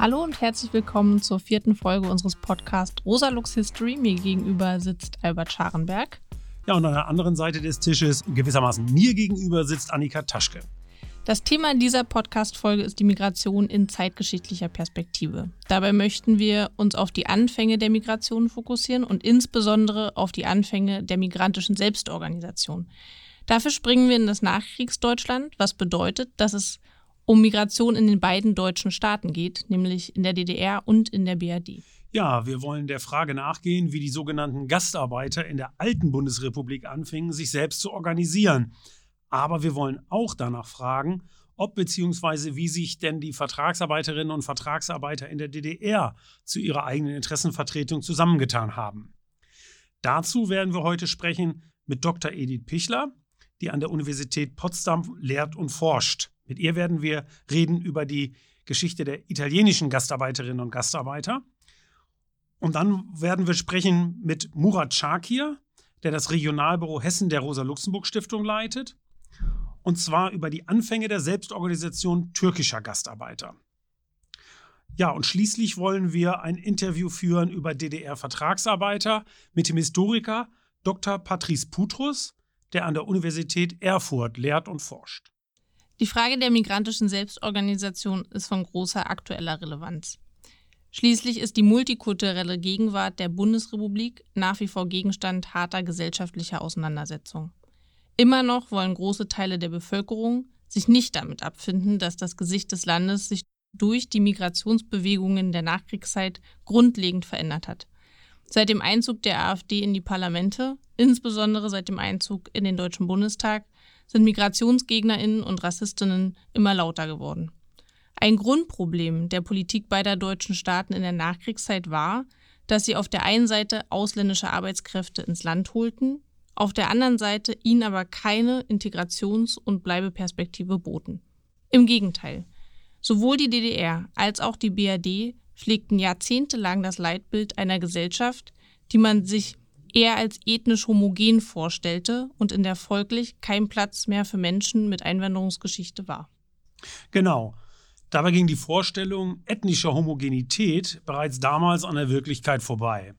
Hallo und herzlich willkommen zur vierten Folge unseres Podcasts Rosa Lux History. Mir gegenüber sitzt Albert Scharenberg. Ja, und an der anderen Seite des Tisches, gewissermaßen mir gegenüber, sitzt Annika Taschke. Das Thema dieser Podcast-Folge ist die Migration in zeitgeschichtlicher Perspektive. Dabei möchten wir uns auf die Anfänge der Migration fokussieren und insbesondere auf die Anfänge der migrantischen Selbstorganisation. Dafür springen wir in das Nachkriegsdeutschland, was bedeutet, dass es um Migration in den beiden deutschen Staaten geht, nämlich in der DDR und in der BRD. Ja, wir wollen der Frage nachgehen, wie die sogenannten Gastarbeiter in der alten Bundesrepublik anfingen, sich selbst zu organisieren. Aber wir wollen auch danach fragen, ob bzw. wie sich denn die Vertragsarbeiterinnen und Vertragsarbeiter in der DDR zu ihrer eigenen Interessenvertretung zusammengetan haben. Dazu werden wir heute sprechen mit Dr. Edith Pichler, die an der Universität Potsdam lehrt und forscht. Mit ihr werden wir reden über die Geschichte der italienischen Gastarbeiterinnen und Gastarbeiter. Und dann werden wir sprechen mit Murat Shakir, der das Regionalbüro Hessen der Rosa-Luxemburg-Stiftung leitet. Und zwar über die Anfänge der Selbstorganisation türkischer Gastarbeiter. Ja, und schließlich wollen wir ein Interview führen über DDR-Vertragsarbeiter mit dem Historiker Dr. Patrice Putrus, der an der Universität Erfurt lehrt und forscht. Die Frage der migrantischen Selbstorganisation ist von großer aktueller Relevanz. Schließlich ist die multikulturelle Gegenwart der Bundesrepublik nach wie vor Gegenstand harter gesellschaftlicher Auseinandersetzung. Immer noch wollen große Teile der Bevölkerung sich nicht damit abfinden, dass das Gesicht des Landes sich durch die Migrationsbewegungen der Nachkriegszeit grundlegend verändert hat. Seit dem Einzug der AfD in die Parlamente, insbesondere seit dem Einzug in den Deutschen Bundestag, sind Migrationsgegnerinnen und Rassistinnen immer lauter geworden. Ein Grundproblem der Politik beider deutschen Staaten in der Nachkriegszeit war, dass sie auf der einen Seite ausländische Arbeitskräfte ins Land holten, auf der anderen Seite ihnen aber keine Integrations- und Bleibeperspektive boten. Im Gegenteil, sowohl die DDR als auch die BRD pflegten jahrzehntelang das Leitbild einer Gesellschaft, die man sich eher als ethnisch homogen vorstellte und in der folglich kein Platz mehr für Menschen mit Einwanderungsgeschichte war. Genau. Dabei ging die Vorstellung ethnischer Homogenität bereits damals an der Wirklichkeit vorbei.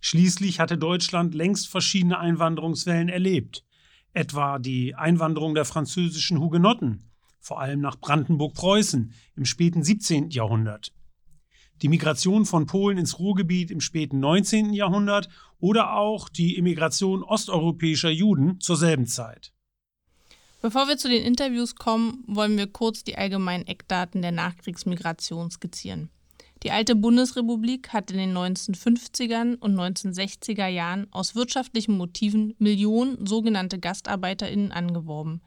Schließlich hatte Deutschland längst verschiedene Einwanderungswellen erlebt, etwa die Einwanderung der französischen Hugenotten, vor allem nach Brandenburg-Preußen im späten 17. Jahrhundert, die Migration von Polen ins Ruhrgebiet im späten 19. Jahrhundert oder auch die Immigration osteuropäischer Juden zur selben Zeit. Bevor wir zu den Interviews kommen, wollen wir kurz die allgemeinen Eckdaten der Nachkriegsmigration skizzieren. Die alte Bundesrepublik hat in den 1950er und 1960er Jahren aus wirtschaftlichen Motiven Millionen sogenannte GastarbeiterInnen angeworben.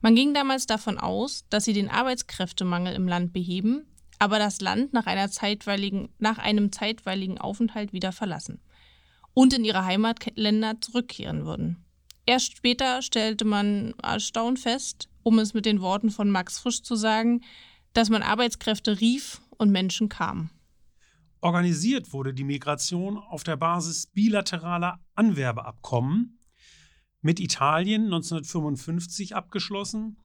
Man ging damals davon aus, dass sie den Arbeitskräftemangel im Land beheben, aber das Land nach, nach einem zeitweiligen Aufenthalt wieder verlassen und in ihre Heimatländer zurückkehren würden. Erst später stellte man erstaunt fest, um es mit den Worten von Max Frisch zu sagen, dass man Arbeitskräfte rief und Menschen kamen. Organisiert wurde die Migration auf der Basis bilateraler Anwerbeabkommen mit Italien 1955 abgeschlossen,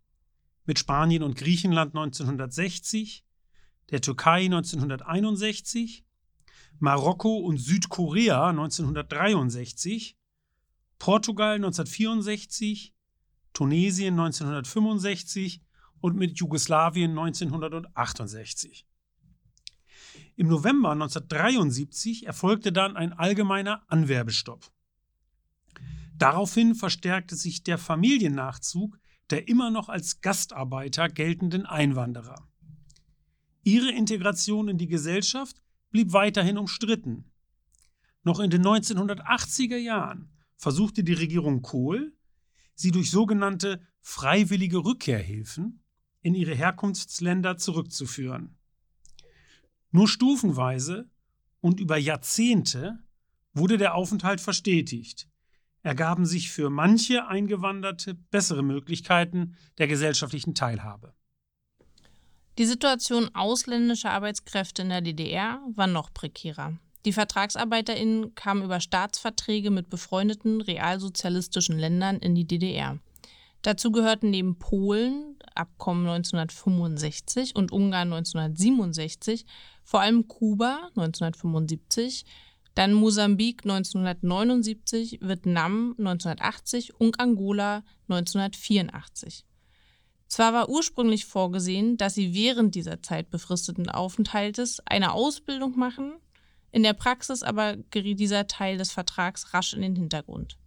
mit Spanien und Griechenland 1960, der Türkei 1961, Marokko und Südkorea 1963, Portugal 1964, Tunesien 1965 und mit Jugoslawien 1968. Im November 1973 erfolgte dann ein allgemeiner Anwerbestopp. Daraufhin verstärkte sich der Familiennachzug der immer noch als Gastarbeiter geltenden Einwanderer. Ihre Integration in die Gesellschaft blieb weiterhin umstritten. Noch in den 1980er Jahren versuchte die Regierung Kohl, sie durch sogenannte freiwillige Rückkehrhilfen in ihre Herkunftsländer zurückzuführen. Nur stufenweise und über Jahrzehnte wurde der Aufenthalt verstetigt, ergaben sich für manche Eingewanderte bessere Möglichkeiten der gesellschaftlichen Teilhabe. Die Situation ausländischer Arbeitskräfte in der DDR war noch prekärer. Die VertragsarbeiterInnen kamen über Staatsverträge mit befreundeten realsozialistischen Ländern in die DDR. Dazu gehörten neben Polen Abkommen 1965 und Ungarn 1967, vor allem Kuba 1975, dann Mosambik 1979, Vietnam 1980 und Angola 1984. Zwar war ursprünglich vorgesehen, dass sie während dieser Zeit befristeten Aufenthaltes eine Ausbildung machen, in der Praxis aber geriet dieser Teil des Vertrags rasch in den Hintergrund.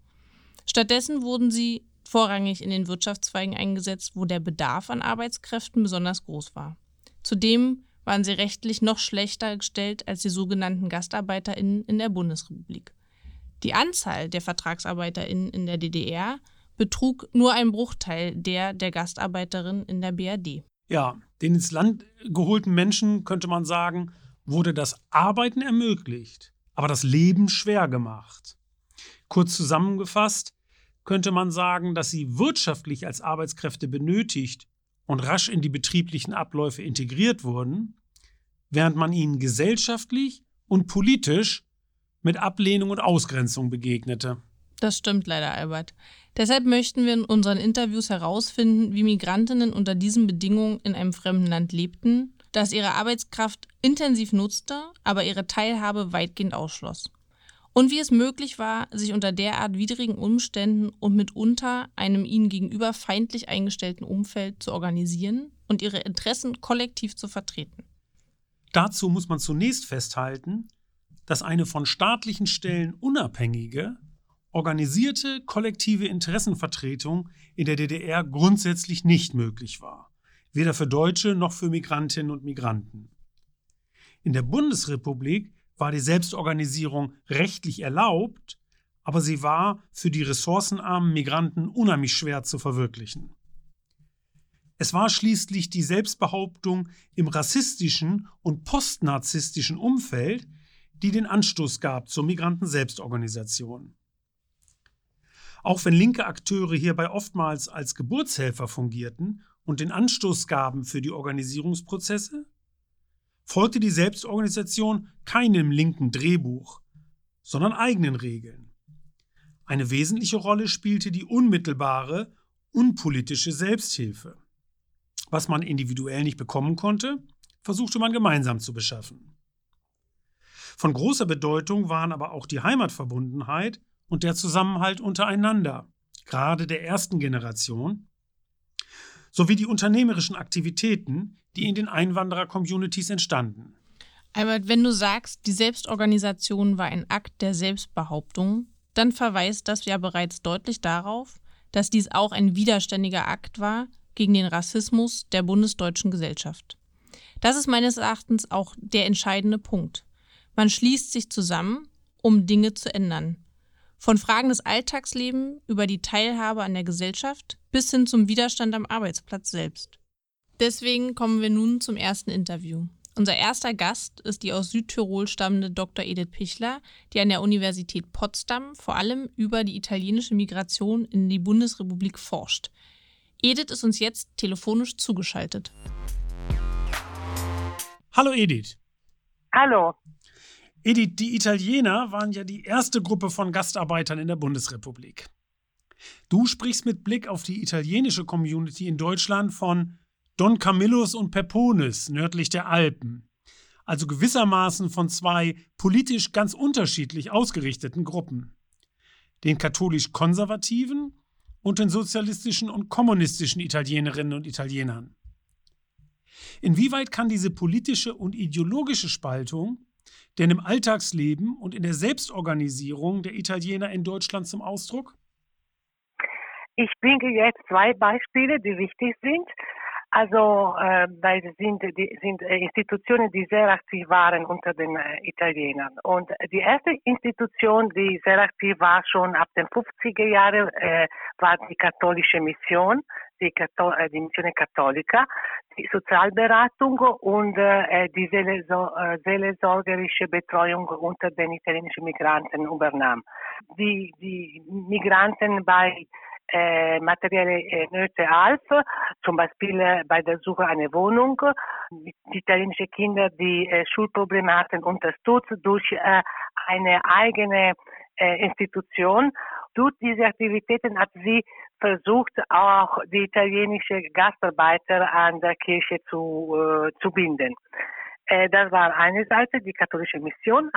Stattdessen wurden sie vorrangig in den Wirtschaftszweigen eingesetzt, wo der Bedarf an Arbeitskräften besonders groß war. Zudem waren sie rechtlich noch schlechter gestellt als die sogenannten GastarbeiterInnen in der Bundesrepublik. Die Anzahl der VertragsarbeiterInnen in der DDR betrug nur ein Bruchteil der der Gastarbeiterin in der BRD. Ja, den ins Land geholten Menschen, könnte man sagen, wurde das Arbeiten ermöglicht, aber das Leben schwer gemacht. Kurz zusammengefasst könnte man sagen, dass sie wirtschaftlich als Arbeitskräfte benötigt und rasch in die betrieblichen Abläufe integriert wurden, während man ihnen gesellschaftlich und politisch mit Ablehnung und Ausgrenzung begegnete. Das stimmt leider, Albert. Deshalb möchten wir in unseren Interviews herausfinden, wie Migrantinnen unter diesen Bedingungen in einem fremden Land lebten, das ihre Arbeitskraft intensiv nutzte, aber ihre Teilhabe weitgehend ausschloss. Und wie es möglich war, sich unter derart widrigen Umständen und mitunter einem ihnen gegenüber feindlich eingestellten Umfeld zu organisieren und ihre Interessen kollektiv zu vertreten. Dazu muss man zunächst festhalten, dass eine von staatlichen Stellen unabhängige, organisierte kollektive Interessenvertretung in der DDR grundsätzlich nicht möglich war, weder für Deutsche noch für Migrantinnen und Migranten. In der Bundesrepublik war die Selbstorganisierung rechtlich erlaubt, aber sie war für die ressourcenarmen Migranten unheimlich schwer zu verwirklichen. Es war schließlich die Selbstbehauptung im rassistischen und postnarzistischen Umfeld, die den Anstoß gab zur Migranten-Selbstorganisation. Auch wenn linke Akteure hierbei oftmals als Geburtshelfer fungierten und den Anstoß gaben für die Organisierungsprozesse, folgte die Selbstorganisation keinem linken Drehbuch, sondern eigenen Regeln. Eine wesentliche Rolle spielte die unmittelbare, unpolitische Selbsthilfe. Was man individuell nicht bekommen konnte, versuchte man gemeinsam zu beschaffen. Von großer Bedeutung waren aber auch die Heimatverbundenheit und der Zusammenhalt untereinander, gerade der ersten Generation, sowie die unternehmerischen Aktivitäten, die in den Einwanderer-Communities entstanden. Albert, wenn du sagst, die Selbstorganisation war ein Akt der Selbstbehauptung, dann verweist das ja bereits deutlich darauf, dass dies auch ein widerständiger Akt war gegen den Rassismus der bundesdeutschen Gesellschaft. Das ist meines Erachtens auch der entscheidende Punkt. Man schließt sich zusammen, um Dinge zu ändern. Von Fragen des Alltagslebens über die Teilhabe an der Gesellschaft bis hin zum Widerstand am Arbeitsplatz selbst. Deswegen kommen wir nun zum ersten Interview. Unser erster Gast ist die aus Südtirol stammende Dr. Edith Pichler, die an der Universität Potsdam vor allem über die italienische Migration in die Bundesrepublik forscht. Edith ist uns jetzt telefonisch zugeschaltet. Hallo Edith. Hallo. Edith, die Italiener waren ja die erste Gruppe von Gastarbeitern in der Bundesrepublik. Du sprichst mit Blick auf die italienische Community in Deutschland von Don Camillus und Pepones nördlich der Alpen, also gewissermaßen von zwei politisch ganz unterschiedlich ausgerichteten Gruppen, den katholisch-konservativen und den sozialistischen und kommunistischen Italienerinnen und Italienern. Inwieweit kann diese politische und ideologische Spaltung denn im Alltagsleben und in der Selbstorganisierung der Italiener in Deutschland zum Ausdruck? Ich bringe jetzt zwei Beispiele, die wichtig sind. Also, äh, weil sind, die, sind äh, Institutionen, die sehr aktiv waren unter den äh, Italienern. Und die erste Institution, die sehr aktiv war, schon ab den 50er Jahren, äh, war die katholische Mission, die, Kathol äh, die Mission Cattolica, die Sozialberatung und äh, die äh, seelsorgerische Betreuung unter den italienischen Migranten übernahm. Die, die Migranten bei äh, materielle äh, Nöte half, zum Beispiel äh, bei der Suche einer Wohnung. Die italienischen Kinder, die äh, Schulprobleme hatten, unterstützt durch äh, eine eigene äh, Institution. Durch diese Aktivitäten hat sie versucht, auch die italienische Gastarbeiter an der Kirche zu, äh, zu binden. Äh, das war eine Seite, die katholische Mission.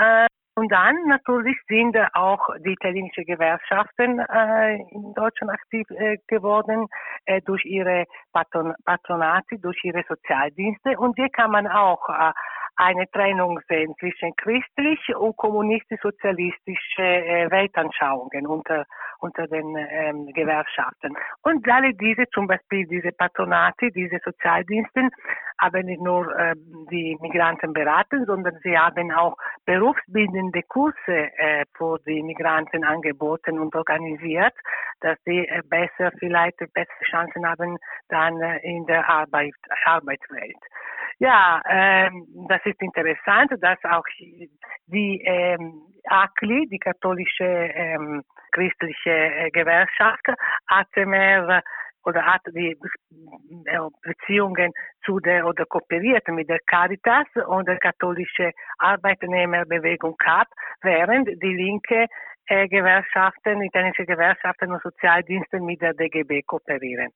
Und dann natürlich sind auch die italienischen Gewerkschaften äh, in Deutschland aktiv äh, geworden äh, durch ihre Patron Patronate, durch ihre Sozialdienste. Und hier kann man auch äh, eine Trennung sehen zwischen christlich und kommunistisch-sozialistische äh, Weltanschauungen unter, unter den ähm, Gewerkschaften. Und alle diese, zum Beispiel diese Patronate, diese Sozialdiensten, haben nicht nur äh, die Migranten beraten, sondern sie haben auch berufsbildende Kurse äh, für die Migranten angeboten und organisiert, dass sie äh, besser, vielleicht bessere Chancen haben dann äh, in der Arbeit, Arbeitswelt. Ja, ähm, das ist interessant, dass auch die ähm, ACLI, die katholische ähm, christliche äh, Gewerkschaft, hat mehr oder hat die äh, Beziehungen zu der oder kooperiert mit der Caritas und der katholische Arbeitnehmerbewegung CAP, während die linke äh, Gewerkschaften, italienische Gewerkschaften und Sozialdienste mit der DGB kooperieren.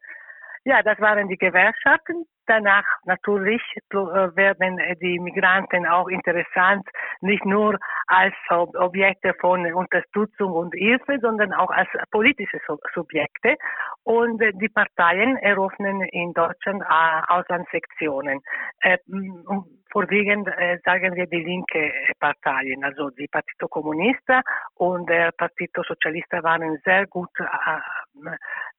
Ja, das waren die Gewerkschaften. Danach natürlich äh, werden die Migranten auch interessant, nicht nur als Objekte von Unterstützung und Hilfe, sondern auch als politische Subjekte. Und die Parteien eröffnen in Deutschland Auslandssektionen. Vorwiegend äh, sagen wir die linke Parteien, also die Partito Comunista und der Partito Socialista waren sehr gut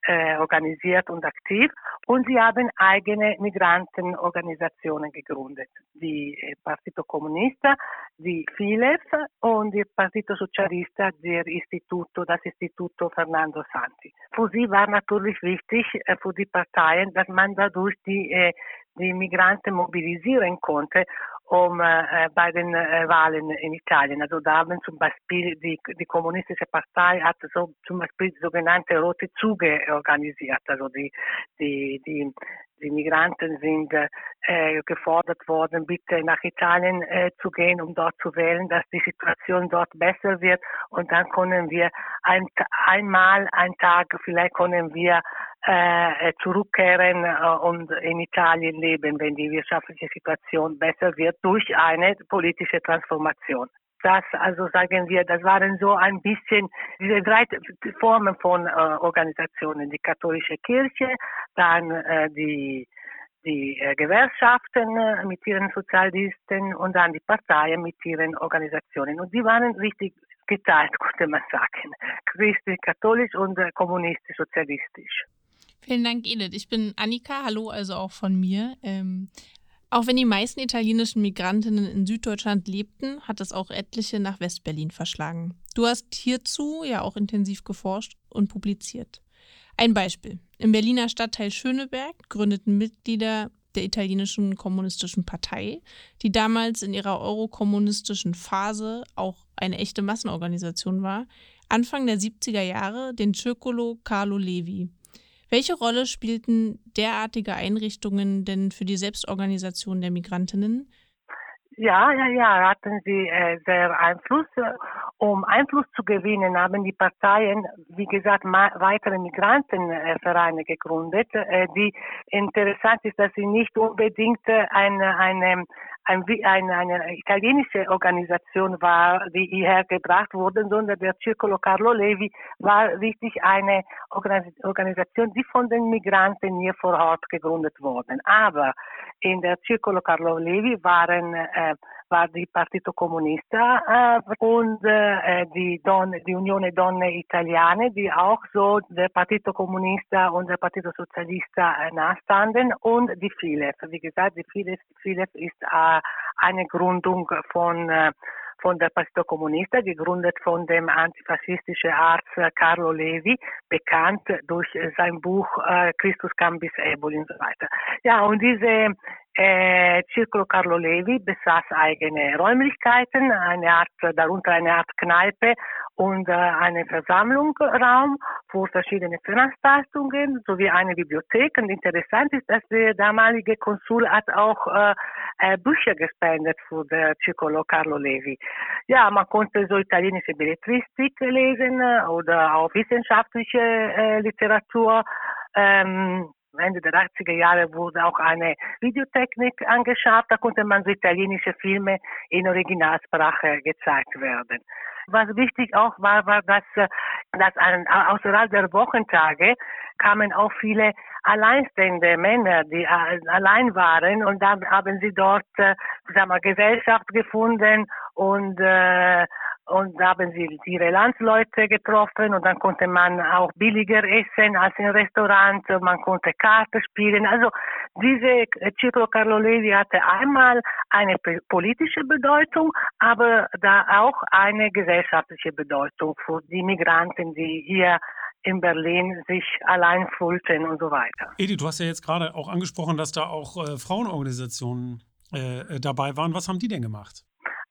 äh, organisiert und aktiv und sie haben eigene Migrantenorganisationen gegründet. Die Partito Comunista, die FILEF und die Partito Socialista, der Instituto, das Instituto Fernando Santi. Für sie war natürlich wichtig, äh, für die Parteien, dass man dadurch die äh, die Migranten mobilisieren konnte, um äh, bei den äh, Wahlen in Italien. Also da haben zum Beispiel die, die kommunistische Partei hat so zum Beispiel sogenannte rote Züge organisiert. Also die, die, die, die Migranten sind äh, gefordert worden, bitte nach Italien äh, zu gehen, um dort zu wählen, dass die Situation dort besser wird. Und dann können wir ein, einmal, einen Tag, vielleicht können wir äh, zurückkehren äh, und in Italien leben, wenn die wirtschaftliche Situation besser wird durch eine politische Transformation. Das, also sagen wir, das waren so ein bisschen diese drei Formen von äh, Organisationen, die katholische Kirche, dann äh, die die äh, Gewerkschaften äh, mit ihren Sozialdiensten und dann die Parteien mit ihren Organisationen. Und die waren richtig geteilt, könnte man sagen. Christlich, katholisch und äh, kommunistisch, sozialistisch. Vielen Dank, Edith. Ich bin Annika. Hallo, also auch von mir. Ähm, auch wenn die meisten italienischen Migrantinnen in Süddeutschland lebten, hat es auch etliche nach Westberlin verschlagen. Du hast hierzu ja auch intensiv geforscht und publiziert. Ein Beispiel. Im Berliner Stadtteil Schöneberg gründeten Mitglieder der italienischen kommunistischen Partei, die damals in ihrer eurokommunistischen Phase auch eine echte Massenorganisation war, Anfang der 70er Jahre den Circolo Carlo Levi. Welche Rolle spielten derartige Einrichtungen denn für die Selbstorganisation der Migrantinnen? Ja, ja, ja, hatten sie äh, sehr Einfluss. Um Einfluss zu gewinnen, haben die Parteien, wie gesagt, weitere Migrantenvereine gegründet. Äh, die interessant ist, dass sie nicht unbedingt eine, eine ein, eine, eine italienische Organisation war, die hierher gebracht wurde, sondern der Circolo Carlo Levi war richtig eine Organisation, die von den Migranten hier vor Ort gegründet wurde. Aber in der Circolo Carlo Levi waren äh, war die Partito Comunista äh, und äh, die, Donne, die Unione Donne Italiane, die auch so der Partito Comunista und der Partito Socialista äh, nahestanden und die FILEF. Wie gesagt, die FILEF, FILEF ist äh, eine Gründung von äh, von der Partito Comunista, gegründet von dem antifaschistischen Arzt Carlo Levi, bekannt durch sein Buch äh, Christus Cambis Eboli und so weiter. Ja, und diese Äh, Circolo Carlo Levi besaß eigene Räumlichkeiten, eine Art, darunter eine Art Kneipe und äh, einen Versammlungsraum für verschiedene Veranstaltungen sowie eine Bibliothek. Und interessant ist, dass der damalige Konsul hat auch äh, äh, Bücher gespendet für der Circolo Carlo Levi. Ja, man konnte so italienische Belletristik lesen äh, oder auch wissenschaftliche äh, Literatur. Ähm, Ende der 80er Jahre wurde auch eine Videotechnik angeschafft. Da konnte man italienische Filme in Originalsprache gezeigt werden. Was wichtig auch war, war, dass, äh, dass außerhalb der Wochentage kamen auch viele alleinstehende Männer, die allein waren und dann haben sie dort, äh, sagen wir, Gesellschaft gefunden und äh, und da haben sie ihre Landsleute getroffen und dann konnte man auch billiger essen als im Restaurant, man konnte Karte spielen. Also diese Cipro Carlo Levi hatte einmal eine politische Bedeutung, aber da auch eine gesellschaftliche Bedeutung für die Migranten, die hier in Berlin sich allein fühlten und so weiter. Edi, du hast ja jetzt gerade auch angesprochen, dass da auch äh, Frauenorganisationen äh, dabei waren. Was haben die denn gemacht?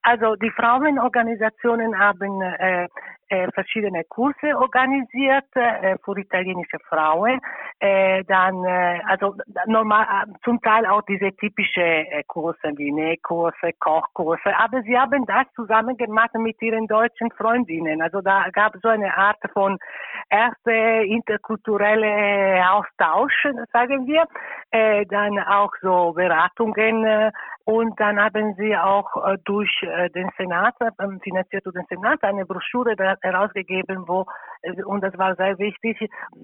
Also die Frauenorganisationen haben äh, äh, verschiedene Kurse organisiert äh, für italienische Frauen. Äh, dann äh, also normal zum Teil auch diese typische äh, Kurse wie Nähkurse, Kochkurse, aber sie haben das zusammen gemacht mit ihren deutschen Freundinnen. Also da gab so eine Art von erste interkulturelle Austausch, sagen wir, äh, dann auch so Beratungen äh, und dann haben sie auch äh, durch äh, den Senat, äh, finanziert durch den Senat, eine Broschüre herausgegeben, wo, und das war sehr wichtig,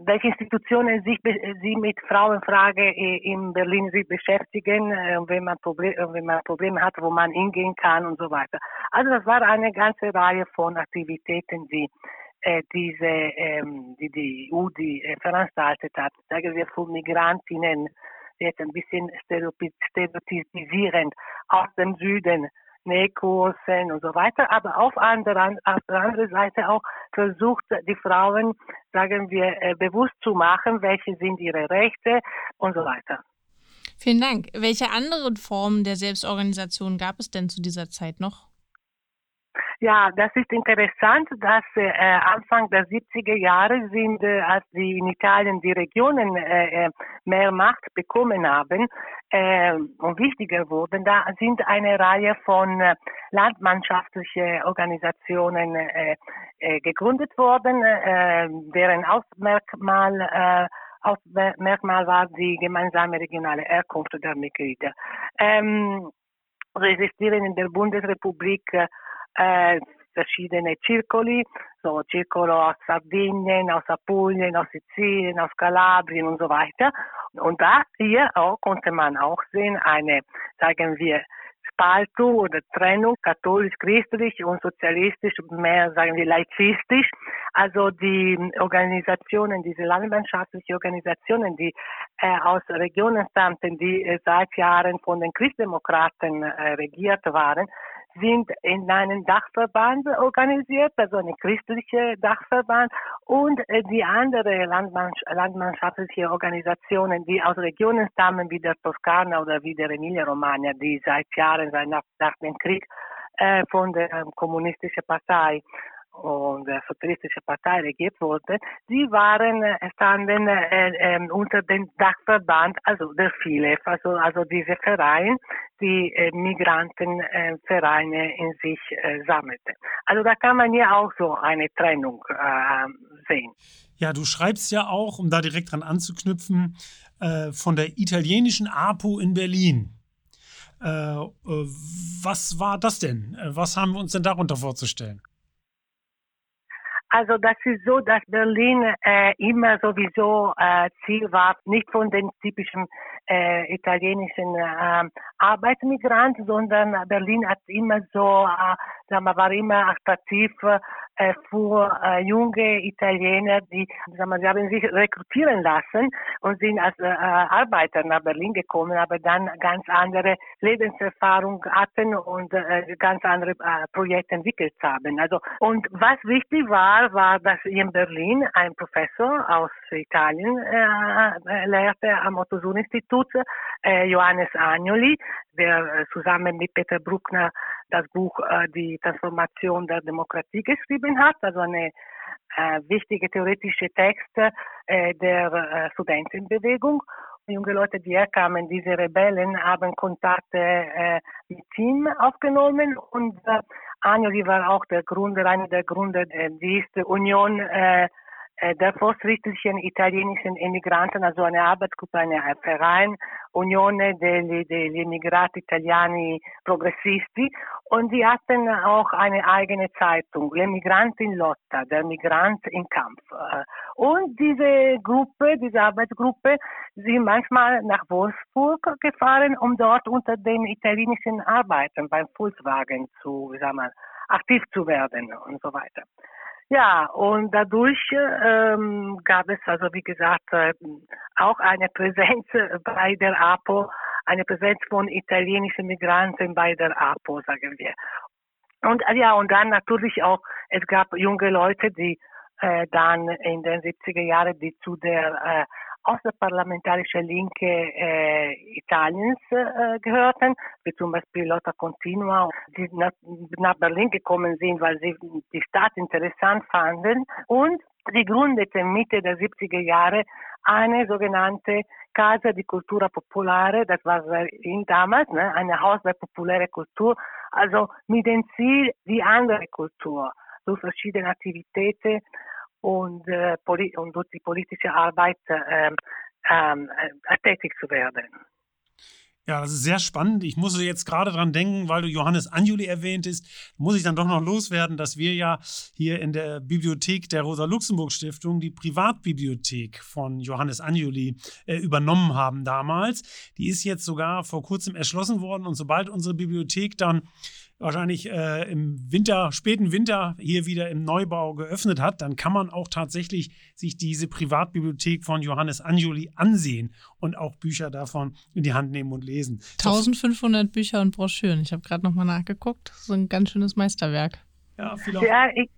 welche Institutionen sich, sie mit Frauenfrage in Berlin sich beschäftigen, wenn man, Probleme, wenn man Probleme hat, wo man hingehen kann und so weiter. Also das war eine ganze Reihe von Aktivitäten, die äh, diese, ähm, die die EU die, äh, veranstaltet hat, sagen wir für Migrantinnen, jetzt ein bisschen stereotypisierend aus dem Süden, Nähkursen und so weiter, aber auf, anderen, auf der anderen Seite auch versucht, die Frauen, sagen wir, äh, bewusst zu machen, welche sind ihre Rechte und so weiter. Vielen Dank. Welche anderen Formen der Selbstorganisation gab es denn zu dieser Zeit noch? Ja, das ist interessant, dass äh, Anfang der 70er Jahre sind, äh, als die in Italien die Regionen äh, äh mehr Macht bekommen haben äh, und wichtiger wurden, da sind eine Reihe von äh, landmannschaftlichen Organisationen äh, äh, gegründet worden, äh, deren Ausmerkmal äh, Hauptmerkmal war die gemeinsame regionale Herkunft der Mitglieder. Ähm, existieren in der Bundesrepublik äh, verschiedene Circoli, so Circolo aus Sardinien, aus Apulien, aus Sizilien, aus Kalabrien und so weiter. Und da hier auch konnte man auch sehen, eine, sagen wir, Spaltung oder Trennung katholisch-christlich und sozialistisch, mehr sagen wir laizistisch. Also die Organisationen, diese landwirtschaftlichen Organisationen, die äh, aus Regionen stammten, die äh, seit Jahren von den Christdemokraten äh, regiert waren, sind in einem Dachverband organisiert, also eine christliche Dachverband. Und äh, die andere landmannschaftliche Organisationen, die aus Regionen stammen wie der Toskana oder wie der Emilia-Romagna, die seit Jahren, seit nach, nach dem Krieg äh, von der ähm, kommunistischen Partei und der Sozialistische Partei regiert wurde, die waren äh, standen äh, äh, unter dem Dachverband, also der FILEF, also, also diese Verein, die äh, Migrantenvereine in sich sammelte. Also da kann man ja auch so eine Trennung äh, sehen. Ja, du schreibst ja auch, um da direkt dran anzuknüpfen, äh, von der italienischen APO in Berlin. Äh, äh, was war das denn? Was haben wir uns denn darunter vorzustellen? Also das ist so, dass Berlin äh, immer sowieso äh, Ziel war, nicht von den typischen äh, italienischen äh, Arbeitsmigranten, sondern Berlin hat immer so, äh, war immer attraktiv äh, für äh, junge Italiener, die, sagen wir, sie haben sich rekrutieren lassen und sind als äh, Arbeiter nach Berlin gekommen, aber dann ganz andere Lebenserfahrung hatten und äh, ganz andere äh, Projekte entwickelt haben. Also und was wichtig war, war, dass in Berlin ein Professor aus Italien äh, lehrte am Otto-Suhr-Institut, äh, Johannes Agnoli, der äh, zusammen mit Peter Bruckner das Buch äh, Die Transformation der Demokratie geschrieben hat, also eine äh, wichtige theoretische Texte äh, der äh, Studentenbewegung. Junge Leute, die herkamen, diese Rebellen, haben Kontakte äh, mit ihm aufgenommen und äh, Agnoli war auch der Gründer, einer der Gründer, äh, die ist Union äh, äh, der fortschrittlichen italienischen Emigranten, also eine Arbeitsgruppe, eine Verein, Unione degli, degli Emigrati Italiani Progressisti und die hatten auch eine eigene Zeitung, L'Emigrant in Lotta, der Migrant im Kampf. Äh, und diese Gruppe, diese Arbeitsgruppe, sind manchmal nach Wolfsburg gefahren, um dort unter den italienischen Arbeitern beim Volkswagen zu, sagen wir, aktiv zu werden und so weiter. Ja, und dadurch ähm, gab es also, wie gesagt, äh, auch eine Präsenz bei der APO, eine Präsenz von italienischen Migranten bei der APO, sagen wir. Und äh, ja, und dann natürlich auch, es gab junge Leute, die äh, dann in den 70er Jahren, die zu der äh, außerparlamentarische Linke äh, Italiens äh, gehörten, wie zum Beispiel Lotta Continua, die nach, nach Berlin gekommen sind, weil sie die Stadt interessant fanden. Und sie gründeten Mitte der 70er Jahre eine sogenannte Casa di Cultura Popolare, das war damals, ne, eine Haus der populäre Kultur, also mit dem Ziel, die andere Kultur durch verschiedene Aktivitäten und, äh, und durch die politische Arbeit äh, äh, tätig zu werden. Ja, das ist sehr spannend. Ich muss jetzt gerade dran denken, weil du Johannes Anjuli erwähntest, muss ich dann doch noch loswerden, dass wir ja hier in der Bibliothek der Rosa-Luxemburg-Stiftung die Privatbibliothek von Johannes Anjuli äh, übernommen haben damals. Die ist jetzt sogar vor kurzem erschlossen worden und sobald unsere Bibliothek dann wahrscheinlich äh, im Winter, späten Winter hier wieder im Neubau geöffnet hat, dann kann man auch tatsächlich sich diese Privatbibliothek von Johannes Anjuli ansehen und auch Bücher davon in die Hand nehmen und lesen. 1500 Bücher und Broschüren. Ich habe gerade nochmal nachgeguckt. So ein ganz schönes Meisterwerk. Ja, ja ich,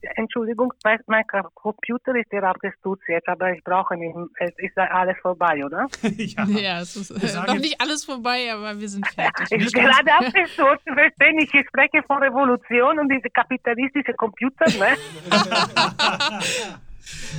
Entschuldigung, mein Computer ist ja abgestürzt jetzt, aber ich brauche nicht. Es ist alles vorbei, oder? ja. ja, es ist noch nicht alles vorbei, aber wir sind fertig. ich bin gerade abgestürzt, verstehe ich. Ich spreche von Revolution und diese kapitalistische Computer, ne?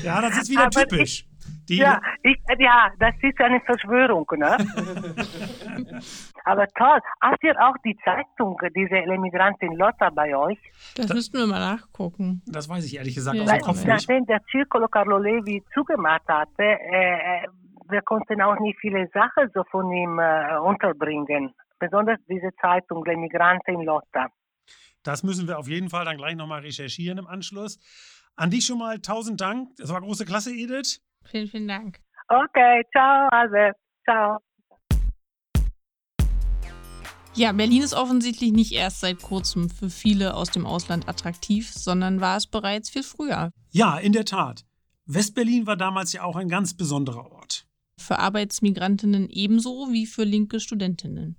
ja, das ist wieder aber typisch. Ich, die ja, ich, ja, das ist eine Verschwörung, ne? Aber toll. Habt ihr auch die Zeitung, diese Emigrantin Lotta bei euch? Das, das müssten wir mal nachgucken. Das weiß ich ehrlich gesagt ja, aus dem Kopf nicht. Nachdem der Circolo Carlo Levi zugemacht hatte, äh, äh, wir konnten auch nicht viele Sachen so von ihm äh, unterbringen. Besonders diese Zeitung, Emigrantin Lotta. Das müssen wir auf jeden Fall dann gleich nochmal recherchieren im Anschluss. An dich schon mal tausend Dank. Das war große Klasse, Edith. Vielen, vielen Dank. Okay, ciao, Albert. Ciao. Ja, Berlin ist offensichtlich nicht erst seit kurzem für viele aus dem Ausland attraktiv, sondern war es bereits viel früher. Ja, in der Tat. Westberlin war damals ja auch ein ganz besonderer Ort. Für Arbeitsmigrantinnen ebenso wie für linke Studentinnen.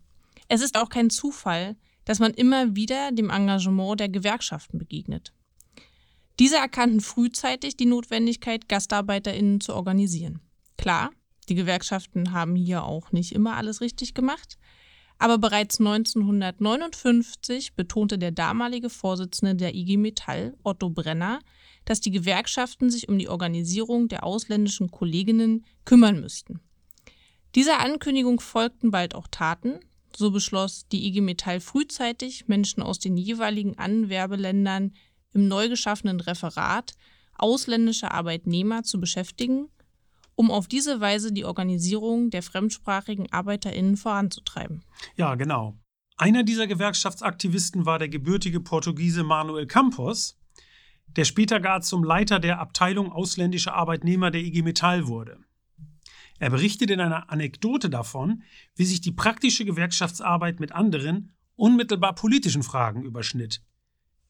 Es ist auch kein Zufall, dass man immer wieder dem Engagement der Gewerkschaften begegnet. Diese erkannten frühzeitig die Notwendigkeit, GastarbeiterInnen zu organisieren. Klar, die Gewerkschaften haben hier auch nicht immer alles richtig gemacht, aber bereits 1959 betonte der damalige Vorsitzende der IG Metall, Otto Brenner, dass die Gewerkschaften sich um die Organisierung der ausländischen Kolleginnen kümmern müssten. Dieser Ankündigung folgten bald auch Taten. So beschloss die IG Metall frühzeitig, Menschen aus den jeweiligen Anwerbeländern im neu geschaffenen Referat ausländische Arbeitnehmer zu beschäftigen, um auf diese Weise die Organisierung der fremdsprachigen ArbeiterInnen voranzutreiben. Ja, genau. Einer dieser Gewerkschaftsaktivisten war der gebürtige Portugiese Manuel Campos, der später gar zum Leiter der Abteilung ausländischer Arbeitnehmer der IG Metall wurde. Er berichtet in einer Anekdote davon, wie sich die praktische Gewerkschaftsarbeit mit anderen, unmittelbar politischen Fragen überschnitt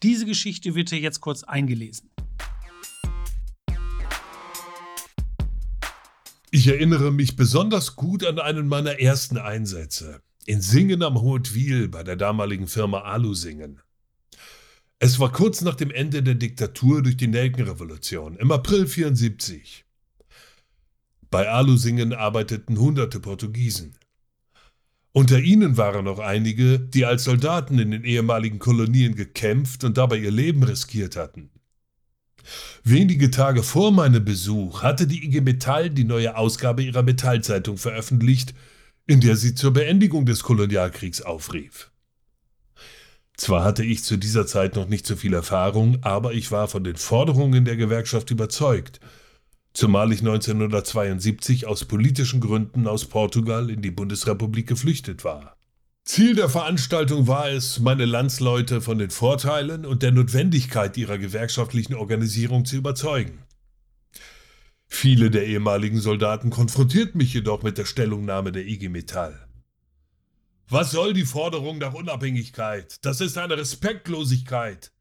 Diese Geschichte wird hier jetzt kurz eingelesen. Ich erinnere mich besonders gut an einen meiner ersten Einsätze. In Singen am Hautwil bei der damaligen Firma Alusingen. Es war kurz nach dem Ende der Diktatur durch die Nelkenrevolution im April 74. Bei Alusingen arbeiteten hunderte Portugiesen. Unter ihnen waren noch einige, die als Soldaten in den ehemaligen Kolonien gekämpft und dabei ihr Leben riskiert hatten. Wenige Tage vor meinem Besuch hatte die IG Metall die neue Ausgabe ihrer Metallzeitung veröffentlicht, in der sie zur Beendigung des Kolonialkriegs aufrief. Zwar hatte ich zu dieser Zeit noch nicht so viel Erfahrung, aber ich war von den Forderungen der Gewerkschaft überzeugt, zumal ich 1972 aus politischen Gründen aus Portugal in die Bundesrepublik geflüchtet war. Ziel der Veranstaltung war es, meine Landsleute von den Vorteilen und der Notwendigkeit ihrer gewerkschaftlichen Organisierung zu überzeugen. Viele der ehemaligen Soldaten konfrontierten mich jedoch mit der Stellungnahme der IG Metall. Was soll die Forderung nach Unabhängigkeit? Das ist eine Respektlosigkeit.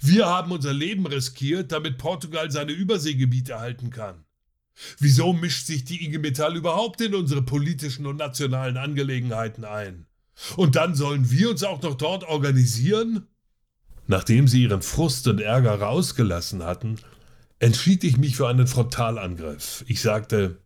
Wir haben unser Leben riskiert, damit Portugal seine Überseegebiete erhalten kann. Wieso mischt sich die IG Metall überhaupt in unsere politischen und nationalen Angelegenheiten ein? Und dann sollen wir uns auch noch dort organisieren? Nachdem sie ihren Frust und Ärger rausgelassen hatten, entschied ich mich für einen Frontalangriff. Ich sagte,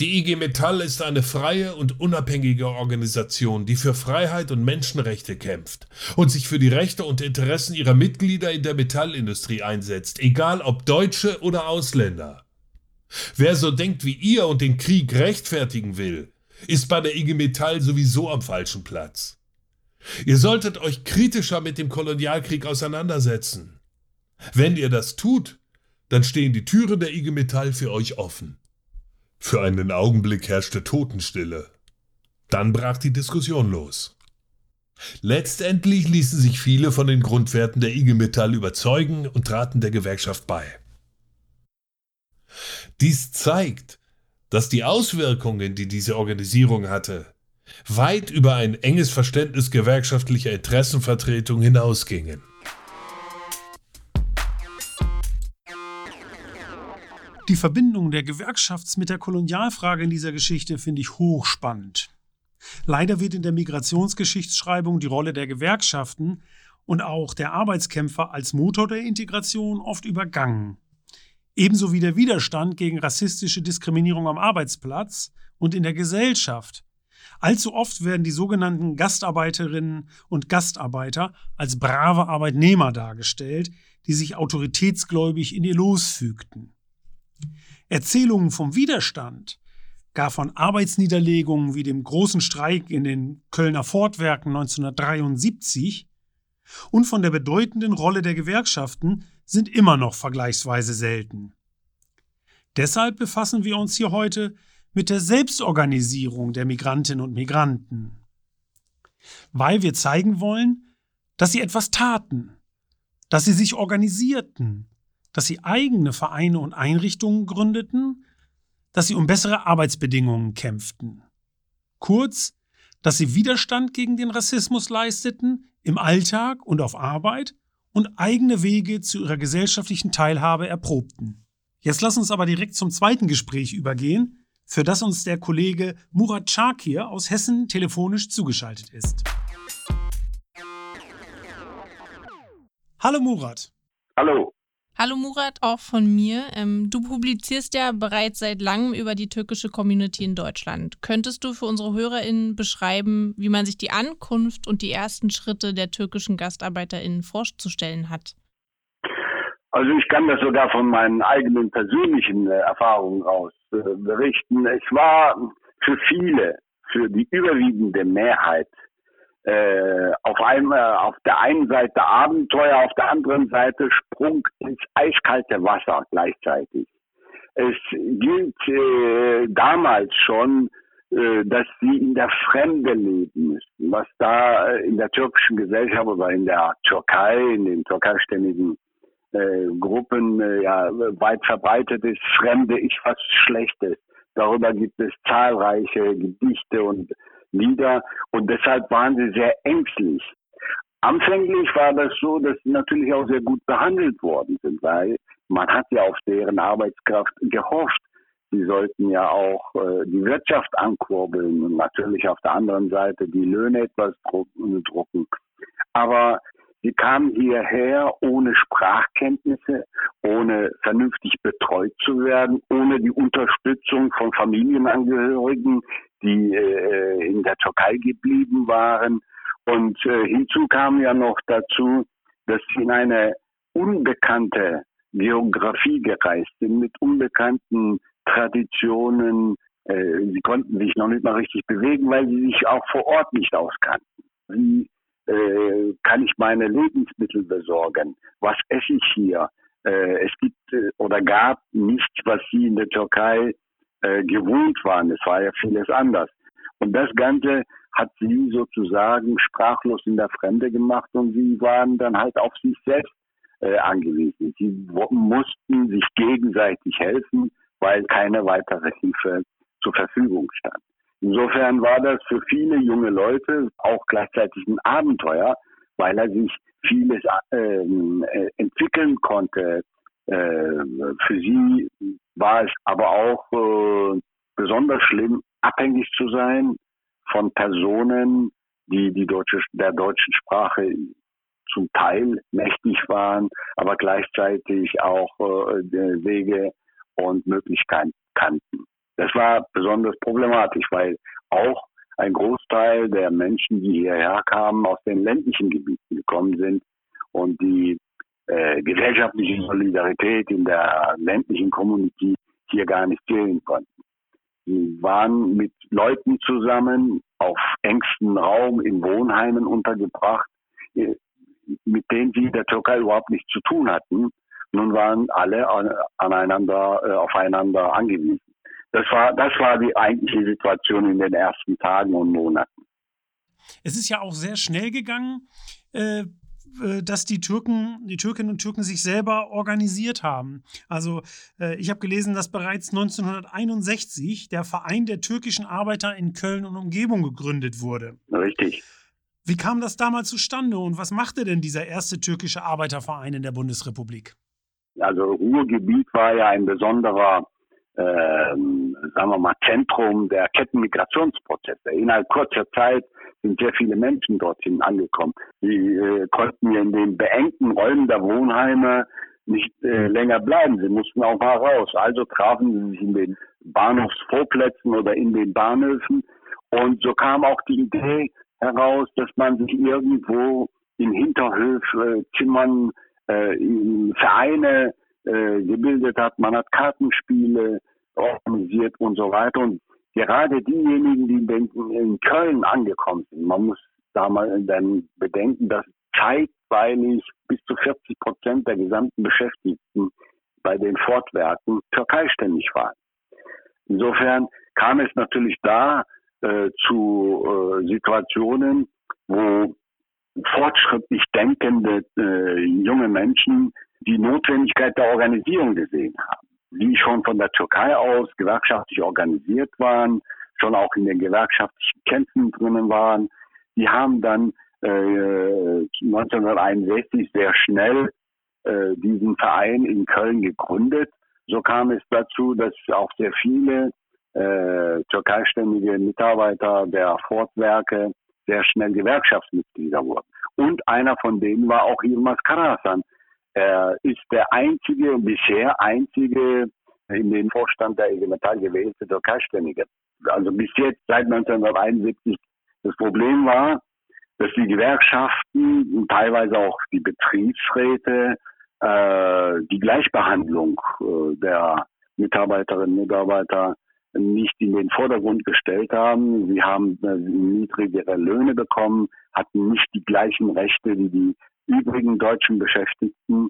die IG Metall ist eine freie und unabhängige Organisation, die für Freiheit und Menschenrechte kämpft und sich für die Rechte und Interessen ihrer Mitglieder in der Metallindustrie einsetzt, egal ob Deutsche oder Ausländer. Wer so denkt wie ihr und den Krieg rechtfertigen will, ist bei der IG Metall sowieso am falschen Platz. Ihr solltet euch kritischer mit dem Kolonialkrieg auseinandersetzen. Wenn ihr das tut, dann stehen die Türen der IG Metall für euch offen. Für einen Augenblick herrschte Totenstille. Dann brach die Diskussion los. Letztendlich ließen sich viele von den Grundwerten der IG Metall überzeugen und traten der Gewerkschaft bei. Dies zeigt, dass die Auswirkungen, die diese Organisierung hatte, weit über ein enges Verständnis gewerkschaftlicher Interessenvertretung hinausgingen. Die Verbindung der Gewerkschafts- mit der Kolonialfrage in dieser Geschichte finde ich hochspannend. Leider wird in der Migrationsgeschichtsschreibung die Rolle der Gewerkschaften und auch der Arbeitskämpfer als Motor der Integration oft übergangen. Ebenso wie der Widerstand gegen rassistische Diskriminierung am Arbeitsplatz und in der Gesellschaft. Allzu oft werden die sogenannten Gastarbeiterinnen und Gastarbeiter als brave Arbeitnehmer dargestellt, die sich autoritätsgläubig in ihr Los fügten. Erzählungen vom Widerstand, gar von Arbeitsniederlegungen wie dem großen Streik in den Kölner Fortwerken 1973 und von der bedeutenden Rolle der Gewerkschaften sind immer noch vergleichsweise selten. Deshalb befassen wir uns hier heute mit der Selbstorganisierung der Migrantinnen und Migranten, weil wir zeigen wollen, dass sie etwas taten, dass sie sich organisierten, dass sie eigene Vereine und Einrichtungen gründeten, dass sie um bessere Arbeitsbedingungen kämpften. Kurz, dass sie Widerstand gegen den Rassismus leisteten, im Alltag und auf Arbeit und eigene Wege zu ihrer gesellschaftlichen Teilhabe erprobten. Jetzt lass uns aber direkt zum zweiten Gespräch übergehen, für das uns der Kollege Murat Chakir aus Hessen telefonisch zugeschaltet ist. Hallo Murat. Hallo. Hallo Murat, auch von mir. Ähm, du publizierst ja bereits seit langem über die türkische Community in Deutschland. Könntest du für unsere HörerInnen beschreiben, wie man sich die Ankunft und die ersten Schritte der türkischen GastarbeiterInnen vorzustellen hat? Also ich kann das sogar von meinen eigenen persönlichen äh, Erfahrungen aus äh, berichten. Es war für viele, für die überwiegende Mehrheit äh, auf einmal auf der einen Seite Abenteuer, auf der anderen Seite Sprung ins eiskalte Wasser gleichzeitig. Es gilt äh, damals schon, äh, dass sie in der Fremde leben müssen, was da äh, in der türkischen Gesellschaft oder in der Türkei, in den türkeistämmigen äh, Gruppen äh, ja weit verbreitet ist. Fremde ist was Schlechtes. Darüber gibt es zahlreiche Gedichte und Lieder und deshalb waren sie sehr ängstlich. Anfänglich war das so, dass sie natürlich auch sehr gut behandelt worden sind, weil man hat ja auf deren Arbeitskraft gehofft. Sie sollten ja auch äh, die Wirtschaft ankurbeln und natürlich auf der anderen Seite die Löhne etwas drucken. Aber sie kamen hierher ohne Sprachkenntnisse, ohne vernünftig betreut zu werden, ohne die Unterstützung von Familienangehörigen, die äh, in der Türkei geblieben waren. Und äh, hinzu kam ja noch dazu, dass sie in eine unbekannte Geografie gereist sind, mit unbekannten Traditionen. Äh, sie konnten sich noch nicht mal richtig bewegen, weil sie sich auch vor Ort nicht auskannten. Wie äh, kann ich meine Lebensmittel besorgen? Was esse ich hier? Äh, es gibt äh, oder gab nichts, was sie in der Türkei äh, gewohnt waren. Es war ja vieles anders. Und das Ganze hat sie sozusagen sprachlos in der Fremde gemacht und sie waren dann halt auf sich selbst äh, angewiesen. Sie mussten sich gegenseitig helfen, weil keine weitere Hilfe zur Verfügung stand. Insofern war das für viele junge Leute auch gleichzeitig ein Abenteuer, weil er sich vieles ähm, äh, entwickeln konnte. Äh, für sie war es aber auch äh, besonders schlimm, abhängig zu sein von Personen, die, die deutsche, der deutschen Sprache zum Teil mächtig waren, aber gleichzeitig auch äh, Wege und Möglichkeiten kannten. Das war besonders problematisch, weil auch ein Großteil der Menschen, die hierher kamen, aus den ländlichen Gebieten gekommen sind und die äh, gesellschaftliche Solidarität in der ländlichen Community hier gar nicht zählen konnten. Sie waren mit Leuten zusammen, auf engstem Raum in Wohnheimen untergebracht, äh, mit denen sie in der Türkei überhaupt nichts zu tun hatten. Nun waren alle aneinander, äh, aufeinander angewiesen. Das war, das war die eigentliche Situation in den ersten Tagen und Monaten. Es ist ja auch sehr schnell gegangen. Äh, äh, dass die Türken, die Türkinnen und Türken sich selber organisiert haben. Also äh, ich habe gelesen, dass bereits 1961 der Verein der türkischen Arbeiter in Köln und Umgebung gegründet wurde. Richtig. Wie kam das damals zustande und was machte denn dieser erste türkische Arbeiterverein in der Bundesrepublik? Also Ruhrgebiet war ja ein besonderer, äh, sagen wir mal, Zentrum der Kettenmigrationsprozesse. Innerhalb kurzer Zeit sind sehr viele Menschen dorthin angekommen. Sie äh, konnten in den beengten Räumen der Wohnheime nicht äh, länger bleiben. Sie mussten auch mal raus. Also trafen sie sich in den Bahnhofsvorplätzen oder in den Bahnhöfen. Und so kam auch die Idee heraus, dass man sich irgendwo in Hinterhöfzimmern, äh, in Vereine äh, gebildet hat. Man hat Kartenspiele organisiert und so weiter. Und gerade diejenigen, die in Köln angekommen sind, man muss da mal dann bedenken, dass zeitweilig bis zu 40 Prozent der gesamten Beschäftigten bei den Fortwerken türkeiständig waren. Insofern kam es natürlich da äh, zu äh, Situationen, wo fortschrittlich denkende äh, junge Menschen die Notwendigkeit der Organisierung gesehen haben die schon von der Türkei aus gewerkschaftlich organisiert waren, schon auch in den gewerkschaftlichen Kämpfen drinnen waren, die haben dann äh, 1961 sehr schnell äh, diesen Verein in Köln gegründet. So kam es dazu, dass auch sehr viele äh, türkeistämmige Mitarbeiter der Fortwerke sehr schnell Gewerkschaftsmitglieder wurden. Und einer von denen war auch Yilmaz Karasan, er ist der einzige, bisher einzige in den Vorstand der IG Metall gewählte Türkeiständige. Also bis jetzt seit 1971. Das Problem war, dass die Gewerkschaften und teilweise auch die Betriebsräte äh, die Gleichbehandlung äh, der Mitarbeiterinnen und Mitarbeiter nicht in den Vordergrund gestellt haben. Sie haben äh, niedrigere Löhne bekommen, hatten nicht die gleichen Rechte wie die übrigen deutschen Beschäftigten,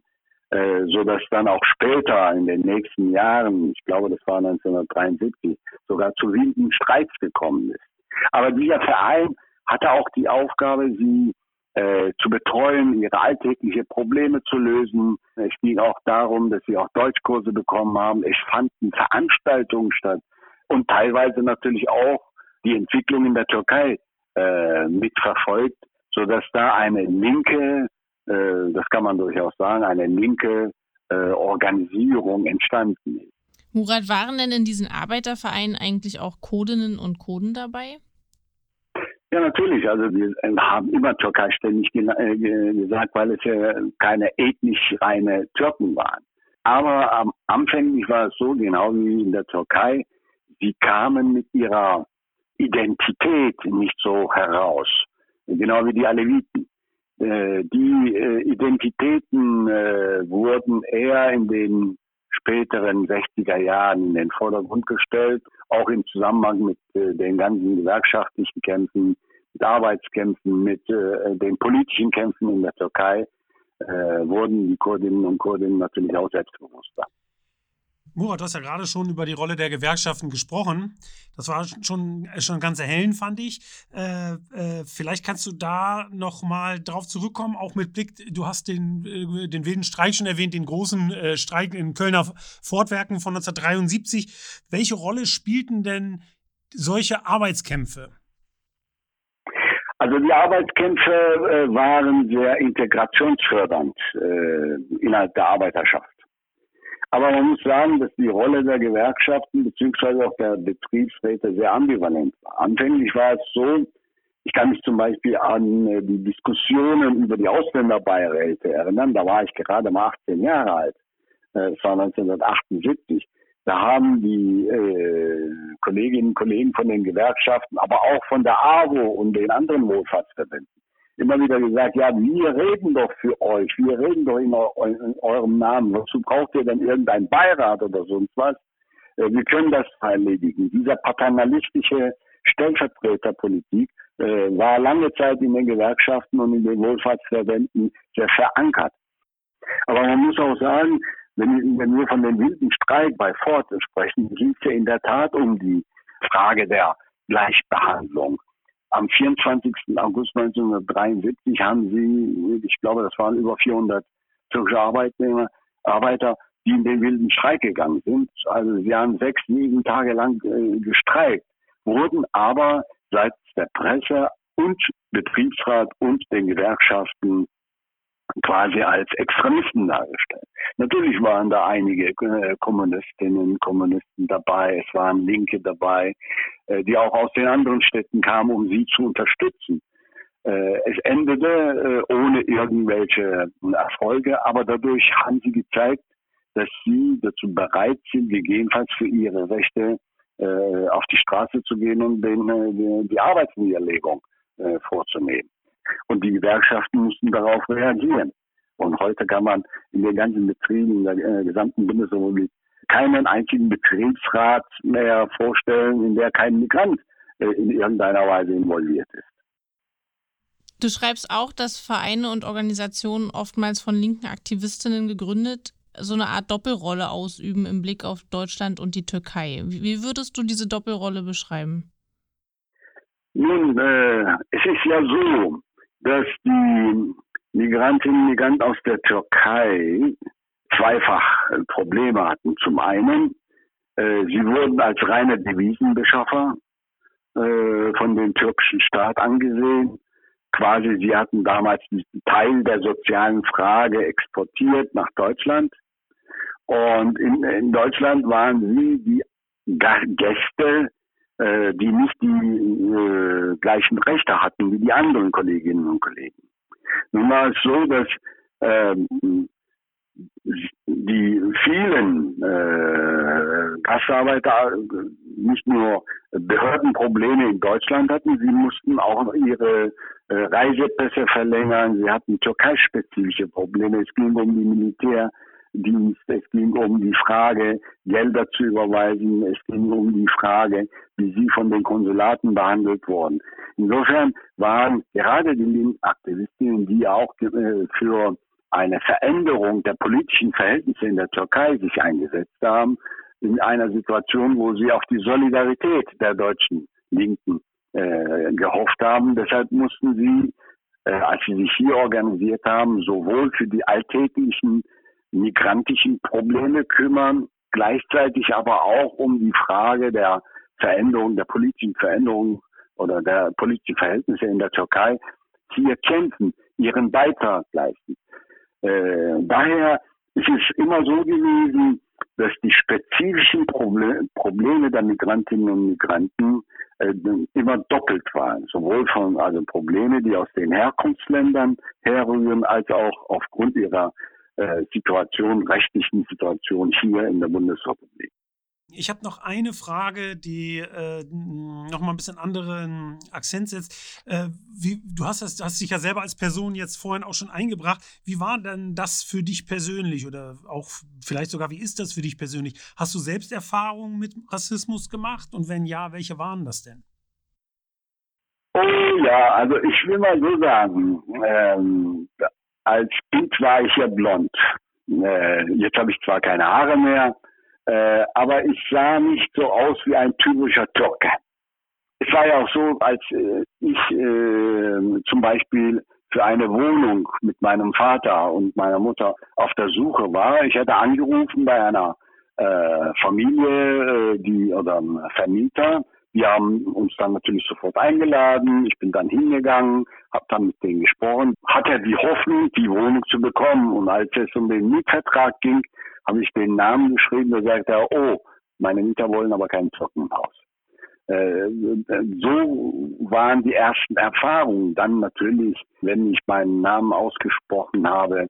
äh, so dass dann auch später in den nächsten Jahren, ich glaube, das war 1973, sogar zu wilden Streits gekommen ist. Aber dieser Verein hatte auch die Aufgabe, sie äh, zu betreuen, ihre alltägliche Probleme zu lösen. Es ging auch darum, dass sie auch Deutschkurse bekommen haben. Es fanden Veranstaltungen statt und teilweise natürlich auch die Entwicklung in der Türkei äh, mitverfolgt sodass da eine linke, äh, das kann man durchaus sagen, eine linke äh, Organisierung entstanden ist. Murat, waren denn in diesen Arbeitervereinen eigentlich auch Kodinnen und Koden dabei? Ja, natürlich. Also wir haben immer Türkei ständig äh, gesagt, weil es ja keine ethnisch reine Türken waren. Aber am anfänglich war es so, genau wie in der Türkei, sie kamen mit ihrer Identität nicht so heraus, genau wie die Aleviten. Äh, die äh, Identitäten wurden eher in den späteren 60er Jahren in den Vordergrund gestellt, auch im Zusammenhang mit äh, den ganzen gewerkschaftlichen Kämpfen, mit Arbeitskämpfen, mit äh, den politischen Kämpfen in der Türkei, äh, wurden die Kurdinnen und Kurden natürlich auch selbstbewusster. Murat, du hast ja gerade schon über die Rolle der Gewerkschaften gesprochen. Das war schon, schon ganz erhellend, fand ich. Äh, äh, vielleicht kannst du da noch mal drauf zurückkommen, auch mit Blick, du hast den, äh, den wilden Streik schon erwähnt, den großen äh, Streik in Kölner Fortwerken von 1973. Welche Rolle spielten denn solche Arbeitskämpfe? Also die Arbeitskämpfe äh, waren sehr integrationsfördernd äh, innerhalb der Arbeiterschaft. Aber man muss sagen, dass die Rolle der Gewerkschaften beziehungsweise auch der Betriebsräte sehr ambivalent war. Anfänglich war es so, ich kann mich zum Beispiel an äh, die Diskussionen über die Ausländerbeiräte erinnern. Da war ich gerade mal 18 Jahre alt. Äh, es war 1978. Da haben die äh, Kolleginnen und Kollegen von den Gewerkschaften, aber auch von der AWO und den anderen Wohlfahrtsverbänden immer wieder gesagt, ja, wir reden doch für euch, wir reden doch in, in eurem Namen. Wozu braucht ihr denn irgendein Beirat oder sonst was? Äh, wir können das erledigen. Dieser paternalistische Stellvertreterpolitik äh, war lange Zeit in den Gewerkschaften und in den Wohlfahrtsverbänden sehr verankert. Aber man muss auch sagen, wenn, wenn wir von dem wilden Streik bei Ford sprechen, ging es ja in der Tat um die Frage der Gleichbehandlung am 24. August 1973 haben sie, ich glaube, das waren über 400 türkische Arbeitnehmer, Arbeiter, die in den wilden Streik gegangen sind. Also sie haben sechs, sieben Tage lang äh, gestreikt, wurden aber seitens der Presse und Betriebsrat und den Gewerkschaften quasi als Extremisten dargestellt. Natürlich waren da einige äh, Kommunistinnen, Kommunisten dabei, es waren Linke dabei, äh, die auch aus den anderen Städten kamen, um sie zu unterstützen. Äh, es endete ohne irgendwelche Erfolge, aber dadurch haben sie gezeigt, dass sie dazu bereit sind, gegebenenfalls für ihre Rechte auf die Straße zu gehen und den, die Arbeitsniederlegung vorzunehmen. Und die Gewerkschaften mussten darauf reagieren. Und heute kann man in den ganzen Betrieben in der äh, gesamten Bundesrepublik keinen einzigen Betriebsrat mehr vorstellen, in der kein Migrant äh, in irgendeiner Weise involviert ist. Du schreibst auch, dass Vereine und Organisationen oftmals von linken Aktivistinnen gegründet so eine Art Doppelrolle ausüben im Blick auf Deutschland und die Türkei. Wie würdest du diese Doppelrolle beschreiben? Nun, äh, es ist ja so, dass die Migrantinnen und Migranten aus der Türkei zweifach Probleme hatten. Zum einen, äh, sie wurden als reine Devisenbeschaffer äh, von dem türkischen Staat angesehen. Quasi, sie hatten damals diesen Teil der sozialen Frage exportiert nach Deutschland. Und in, in Deutschland waren sie die Gäste, äh, die nicht die äh, gleichen Rechte hatten wie die anderen Kolleginnen und Kollegen. Nun war es so, dass ähm, die vielen äh, Gastarbeiter nicht nur Behördenprobleme in Deutschland hatten, sie mussten auch ihre äh, Reisepässe verlängern, sie hatten türkeispezifische Probleme, es ging um die Militär- Dienst. Es ging um die Frage, Gelder zu überweisen. Es ging um die Frage, wie sie von den Konsulaten behandelt wurden. Insofern waren gerade die Linksaktivistinnen, die auch äh, für eine Veränderung der politischen Verhältnisse in der Türkei sich eingesetzt haben, in einer Situation, wo sie auf die Solidarität der deutschen Linken äh, gehofft haben. Deshalb mussten sie, äh, als sie sich hier organisiert haben, sowohl für die alltäglichen migrantischen Probleme kümmern, gleichzeitig aber auch um die Frage der Veränderung, der politischen Veränderung oder der politischen Verhältnisse in der Türkei hier kämpfen, ihren Beitrag leisten. Äh, daher ist es immer so gewesen, dass die spezifischen Proble Probleme der Migrantinnen und Migranten äh, immer doppelt waren. Sowohl von also Probleme, die aus den Herkunftsländern herrühren, als auch aufgrund ihrer äh, Situation, rechtlichen Situation hier in der Bundesrepublik. Ich habe noch eine Frage, die äh, noch mal ein bisschen anderen Akzent setzt. Äh, wie, du hast, das, hast dich ja selber als Person jetzt vorhin auch schon eingebracht. Wie war denn das für dich persönlich oder auch vielleicht sogar, wie ist das für dich persönlich? Hast du selbst Erfahrungen mit Rassismus gemacht und wenn ja, welche waren das denn? Oh ja, also ich will mal so sagen, ähm, als Kind war ich ja blond. Äh, jetzt habe ich zwar keine Haare mehr, äh, aber ich sah nicht so aus wie ein typischer Türke. Es war ja auch so, als äh, ich äh, zum Beispiel für eine Wohnung mit meinem Vater und meiner Mutter auf der Suche war. Ich hatte angerufen bei einer äh, Familie, äh, die oder einem Vermieter. Die haben uns dann natürlich sofort eingeladen. Ich bin dann hingegangen, habe dann mit denen gesprochen, hatte die Hoffnung, die Wohnung zu bekommen. Und als es um den Mietvertrag ging, habe ich den Namen geschrieben, da sagt er, oh, meine Mieter wollen aber kein Trockenhaus. Äh, so waren die ersten Erfahrungen. Dann natürlich, wenn ich meinen Namen ausgesprochen habe,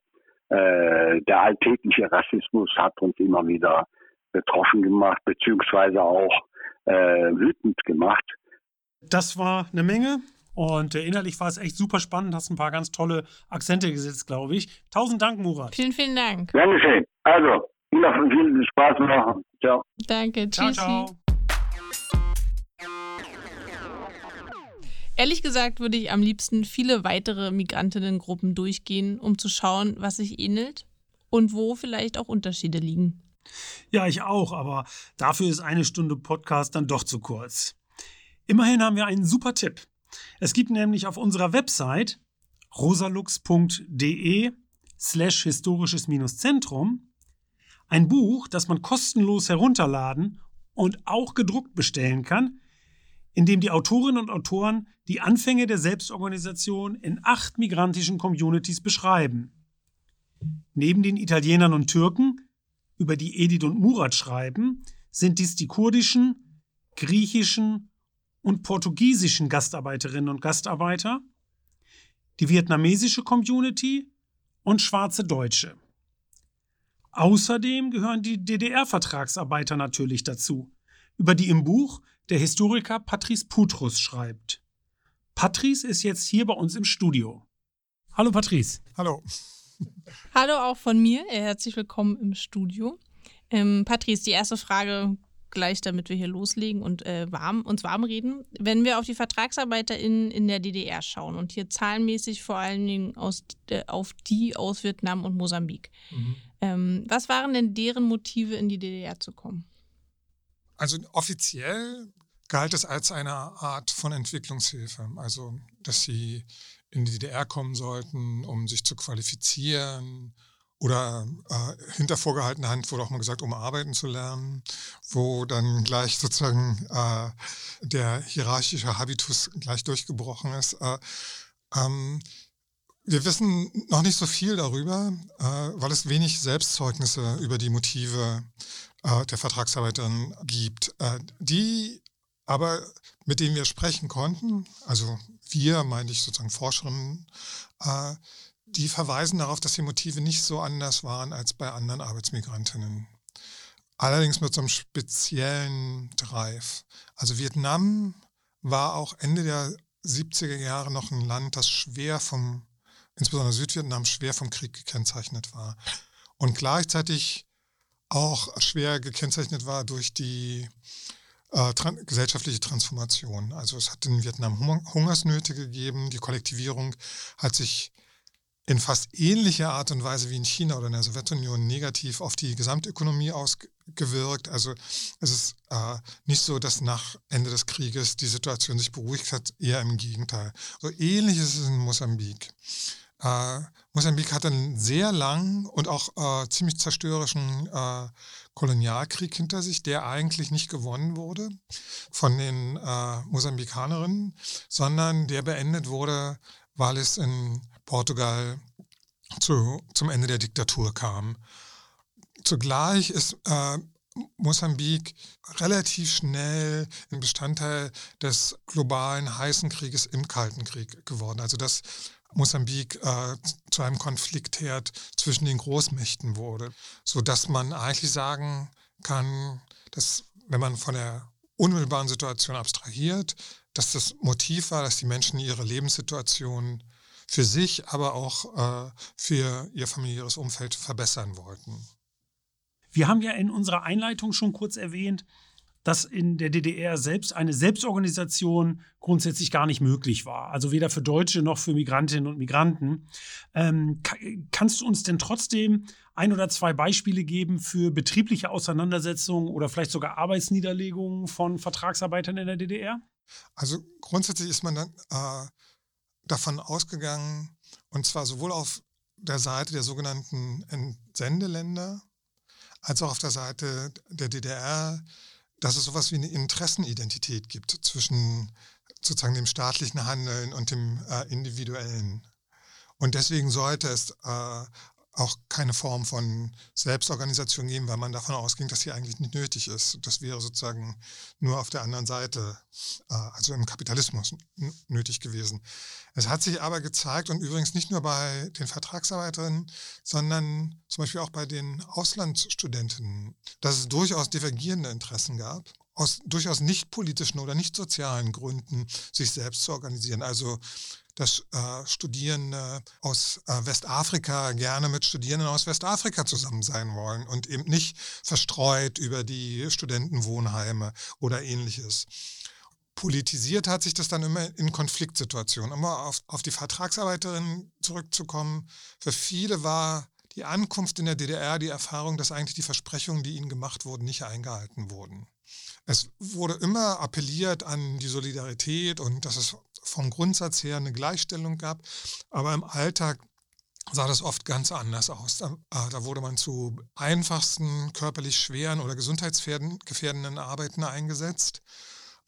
äh, der alltägliche Rassismus hat uns immer wieder betroffen gemacht, beziehungsweise auch wütend gemacht. Das war eine Menge. Und äh, innerlich war es echt super spannend, hast ein paar ganz tolle Akzente gesetzt, glaube ich. Tausend Dank, Murat. Vielen, vielen Dank. Dankeschön. Also, noch viel Spaß noch. Ciao. Danke. Ciao, Tschüssi. ciao. Ehrlich gesagt würde ich am liebsten viele weitere Migrantinnengruppen durchgehen, um zu schauen, was sich ähnelt und wo vielleicht auch Unterschiede liegen. Ja, ich auch, aber dafür ist eine Stunde Podcast dann doch zu kurz. Immerhin haben wir einen super Tipp. Es gibt nämlich auf unserer Website rosalux.de slash historisches-zentrum ein Buch, das man kostenlos herunterladen und auch gedruckt bestellen kann, in dem die Autorinnen und Autoren die Anfänge der Selbstorganisation in acht migrantischen Communities beschreiben. Neben den Italienern und Türken, über die Edith und Murat schreiben, sind dies die kurdischen, griechischen und portugiesischen Gastarbeiterinnen und Gastarbeiter, die vietnamesische Community und schwarze Deutsche. Außerdem gehören die DDR-Vertragsarbeiter natürlich dazu, über die im Buch der Historiker Patrice Putrus schreibt. Patrice ist jetzt hier bei uns im Studio. Hallo Patrice. Hallo. Hallo auch von mir. Herzlich willkommen im Studio. Ähm, Patrice, die erste Frage gleich, damit wir hier loslegen und äh, warm, uns warm reden. Wenn wir auf die VertragsarbeiterInnen in der DDR schauen und hier zahlenmäßig vor allen Dingen aus, äh, auf die aus Vietnam und Mosambik, mhm. ähm, was waren denn deren Motive, in die DDR zu kommen? Also offiziell galt es als eine Art von Entwicklungshilfe, also dass sie in die DDR kommen sollten, um sich zu qualifizieren, oder äh, hinter vorgehaltener Hand wurde auch mal gesagt, um arbeiten zu lernen, wo dann gleich sozusagen äh, der hierarchische Habitus gleich durchgebrochen ist. Äh, ähm, wir wissen noch nicht so viel darüber, äh, weil es wenig Selbstzeugnisse über die Motive äh, der Vertragsarbeiterin gibt. Äh, die aber, mit denen wir sprechen konnten, also wir, meine ich sozusagen Forscherinnen, äh, die verweisen darauf, dass die Motive nicht so anders waren als bei anderen Arbeitsmigrantinnen. Allerdings mit so einem speziellen Drive. Also Vietnam war auch Ende der 70er Jahre noch ein Land, das schwer vom, insbesondere Südvietnam, schwer vom Krieg gekennzeichnet war. Und gleichzeitig auch schwer gekennzeichnet war durch die äh, tran gesellschaftliche Transformation. Also es hat in Vietnam Hungersnöte gegeben, die Kollektivierung hat sich in fast ähnlicher Art und Weise wie in China oder in der Sowjetunion negativ auf die Gesamtökonomie ausgewirkt. Also es ist äh, nicht so, dass nach Ende des Krieges die Situation sich beruhigt hat, eher im Gegenteil. So ähnlich ist es in Mosambik. Äh, Mosambik hat einen sehr langen und auch äh, ziemlich zerstörerischen äh, Kolonialkrieg hinter sich, der eigentlich nicht gewonnen wurde von den äh, Mosambikanerinnen, sondern der beendet wurde weil es in Portugal zu, zum Ende der Diktatur kam. Zugleich ist äh, Mosambik relativ schnell ein Bestandteil des globalen heißen Krieges im Kalten Krieg geworden. Also dass Mosambik äh, zu einem Konfliktherd zwischen den Großmächten wurde, sodass man eigentlich sagen kann, dass wenn man von der unmittelbaren Situation abstrahiert, dass das Motiv war, dass die Menschen ihre Lebenssituation für sich, aber auch äh, für ihr familiäres Umfeld verbessern wollten. Wir haben ja in unserer Einleitung schon kurz erwähnt, dass in der DDR selbst eine Selbstorganisation grundsätzlich gar nicht möglich war. Also weder für Deutsche noch für Migrantinnen und Migranten. Ähm, kannst du uns denn trotzdem ein oder zwei Beispiele geben für betriebliche Auseinandersetzungen oder vielleicht sogar Arbeitsniederlegungen von Vertragsarbeitern in der DDR? Also grundsätzlich ist man dann äh, davon ausgegangen, und zwar sowohl auf der Seite der sogenannten Entsendeländer als auch auf der Seite der DDR, dass es sowas wie eine Interessenidentität gibt zwischen sozusagen dem staatlichen Handeln und dem äh, individuellen. Und deswegen sollte es äh, auch keine Form von Selbstorganisation geben, weil man davon ausging, dass sie eigentlich nicht nötig ist. Das wäre sozusagen nur auf der anderen Seite, äh, also im Kapitalismus, nötig gewesen. Es hat sich aber gezeigt, und übrigens nicht nur bei den Vertragsarbeiterinnen, sondern zum Beispiel auch bei den Auslandsstudentinnen, dass es durchaus divergierende Interessen gab aus durchaus nicht politischen oder nicht sozialen Gründen sich selbst zu organisieren. Also dass äh, Studierende aus äh, Westafrika gerne mit Studierenden aus Westafrika zusammen sein wollen und eben nicht verstreut über die Studentenwohnheime oder ähnliches. Politisiert hat sich das dann immer in Konfliktsituationen. Um auf, auf die Vertragsarbeiterinnen zurückzukommen, für viele war die Ankunft in der DDR die Erfahrung, dass eigentlich die Versprechungen, die ihnen gemacht wurden, nicht eingehalten wurden. Es wurde immer appelliert an die Solidarität und dass es vom Grundsatz her eine Gleichstellung gab, aber im Alltag sah das oft ganz anders aus. Da, äh, da wurde man zu einfachsten, körperlich schweren oder gesundheitsgefährdenden Arbeiten eingesetzt.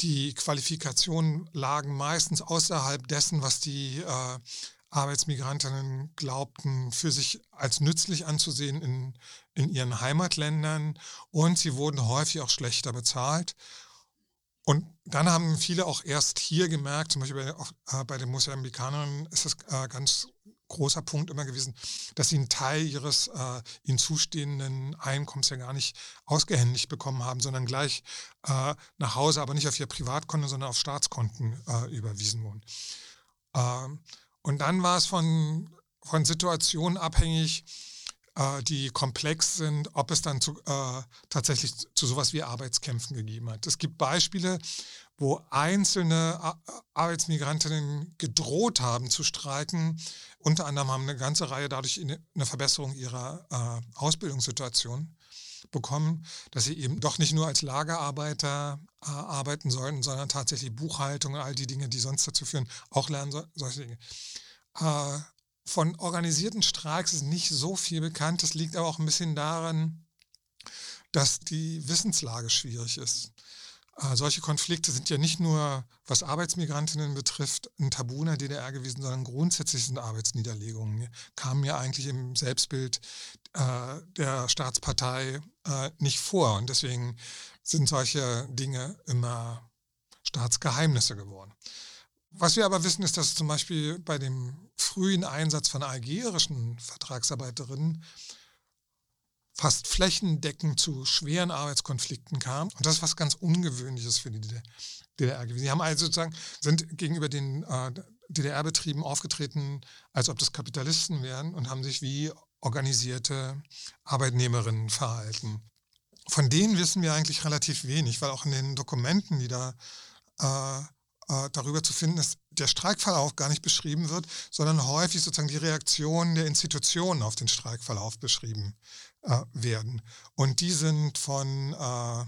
Die Qualifikationen lagen meistens außerhalb dessen, was die äh, Arbeitsmigrantinnen glaubten, für sich als nützlich anzusehen in, in ihren Heimatländern und sie wurden häufig auch schlechter bezahlt. Und dann haben viele auch erst hier gemerkt, zum Beispiel bei, äh, bei den Mosambikanern ist das äh, ganz großer Punkt immer gewesen, dass sie einen Teil ihres äh, ihnen zustehenden Einkommens ja gar nicht ausgehändigt bekommen haben, sondern gleich äh, nach Hause, aber nicht auf ihr Privatkonto, sondern auf Staatskonten äh, überwiesen wurden. Ähm, und dann war es von, von Situationen abhängig, äh, die komplex sind, ob es dann zu, äh, tatsächlich zu sowas wie Arbeitskämpfen gegeben hat. Es gibt Beispiele, wo einzelne Arbeitsmigrantinnen gedroht haben zu streiken. Unter anderem haben eine ganze Reihe dadurch eine Verbesserung ihrer äh, Ausbildungssituation bekommen, dass sie eben doch nicht nur als Lagerarbeiter äh, arbeiten sollten, sondern tatsächlich Buchhaltung und all die Dinge, die sonst dazu führen, auch lernen so, solche Dinge. Äh, von organisierten Streiks ist nicht so viel bekannt. Das liegt aber auch ein bisschen daran, dass die Wissenslage schwierig ist. Äh, solche Konflikte sind ja nicht nur, was Arbeitsmigrantinnen betrifft, ein Tabu in der DDR gewesen, sondern grundsätzlich sind Arbeitsniederlegungen, kamen ja eigentlich im Selbstbild äh, der Staatspartei äh, nicht vor. Und deswegen sind solche Dinge immer Staatsgeheimnisse geworden. Was wir aber wissen, ist, dass zum Beispiel bei dem frühen Einsatz von algerischen Vertragsarbeiterinnen fast flächendeckend zu schweren Arbeitskonflikten kam. Und das ist was ganz Ungewöhnliches für die DDR gewesen. Sie haben also sozusagen, sind gegenüber den äh, DDR-Betrieben aufgetreten, als ob das Kapitalisten wären und haben sich wie organisierte Arbeitnehmerinnen verhalten. Von denen wissen wir eigentlich relativ wenig, weil auch in den Dokumenten, die da äh, äh, darüber zu finden ist, der Streikverlauf gar nicht beschrieben wird, sondern häufig sozusagen die Reaktionen der Institutionen auf den Streikverlauf beschrieben äh, werden. Und die sind von, äh,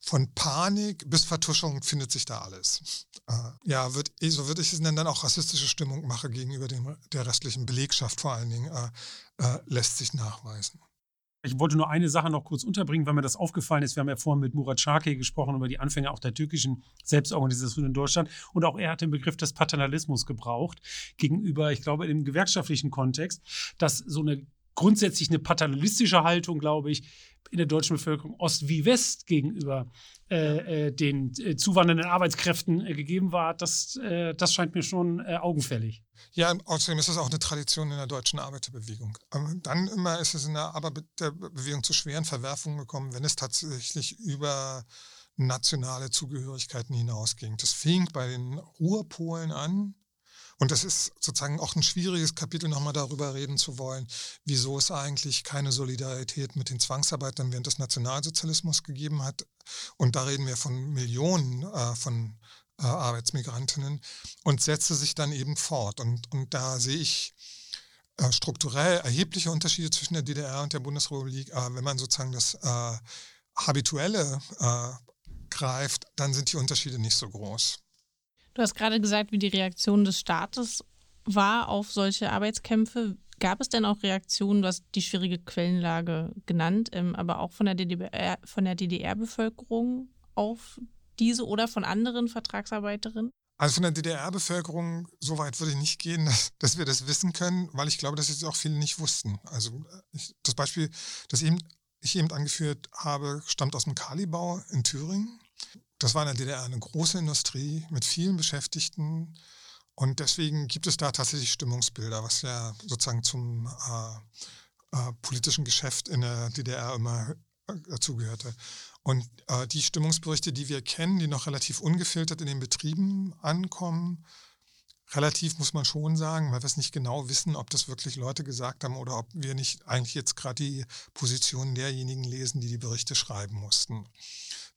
von Panik bis Vertuschung findet sich da alles. Äh, ja, wird, so würde ich es nennen, dann auch rassistische Stimmung mache gegenüber dem, der restlichen Belegschaft vor allen Dingen, äh, äh, lässt sich nachweisen. Ich wollte nur eine Sache noch kurz unterbringen, weil mir das aufgefallen ist. Wir haben ja vorhin mit Murat Şarkı gesprochen über die Anfänge auch der türkischen Selbstorganisation in Deutschland. Und auch er hat den Begriff des Paternalismus gebraucht gegenüber, ich glaube, im gewerkschaftlichen Kontext, dass so eine grundsätzlich eine paternalistische Haltung, glaube ich, in der deutschen Bevölkerung Ost wie West gegenüber äh, äh, den äh, zuwandernden Arbeitskräften äh, gegeben war, das, äh, das scheint mir schon äh, augenfällig. Ja, außerdem ist das auch eine Tradition in der deutschen Arbeiterbewegung. Ähm, dann immer ist es in der Arbeiterbewegung zu schweren Verwerfungen gekommen, wenn es tatsächlich über nationale Zugehörigkeiten hinausging. Das fing bei den Ruhrpolen an, und das ist sozusagen auch ein schwieriges Kapitel, nochmal darüber reden zu wollen, wieso es eigentlich keine Solidarität mit den Zwangsarbeitern während des Nationalsozialismus gegeben hat. Und da reden wir von Millionen äh, von äh, Arbeitsmigrantinnen und setzte sich dann eben fort. Und, und da sehe ich äh, strukturell erhebliche Unterschiede zwischen der DDR und der Bundesrepublik. Aber wenn man sozusagen das äh, Habituelle äh, greift, dann sind die Unterschiede nicht so groß. Du hast gerade gesagt, wie die Reaktion des Staates war auf solche Arbeitskämpfe. Gab es denn auch Reaktionen, du hast die schwierige Quellenlage genannt, ähm, aber auch von der DDR, von der DDR-Bevölkerung auf diese oder von anderen Vertragsarbeiterinnen? Also von der DDR-Bevölkerung, so weit würde ich nicht gehen, dass, dass, wir das wissen können, weil ich glaube, dass es auch viele nicht wussten. Also äh, ich, das Beispiel, das eben, ich eben angeführt habe, stammt aus dem Kalibau in Thüringen. Das war in der DDR eine große Industrie mit vielen Beschäftigten. Und deswegen gibt es da tatsächlich Stimmungsbilder, was ja sozusagen zum äh, äh, politischen Geschäft in der DDR immer äh, dazugehörte. Und äh, die Stimmungsberichte, die wir kennen, die noch relativ ungefiltert in den Betrieben ankommen, relativ muss man schon sagen, weil wir es nicht genau wissen, ob das wirklich Leute gesagt haben oder ob wir nicht eigentlich jetzt gerade die Positionen derjenigen lesen, die die Berichte schreiben mussten.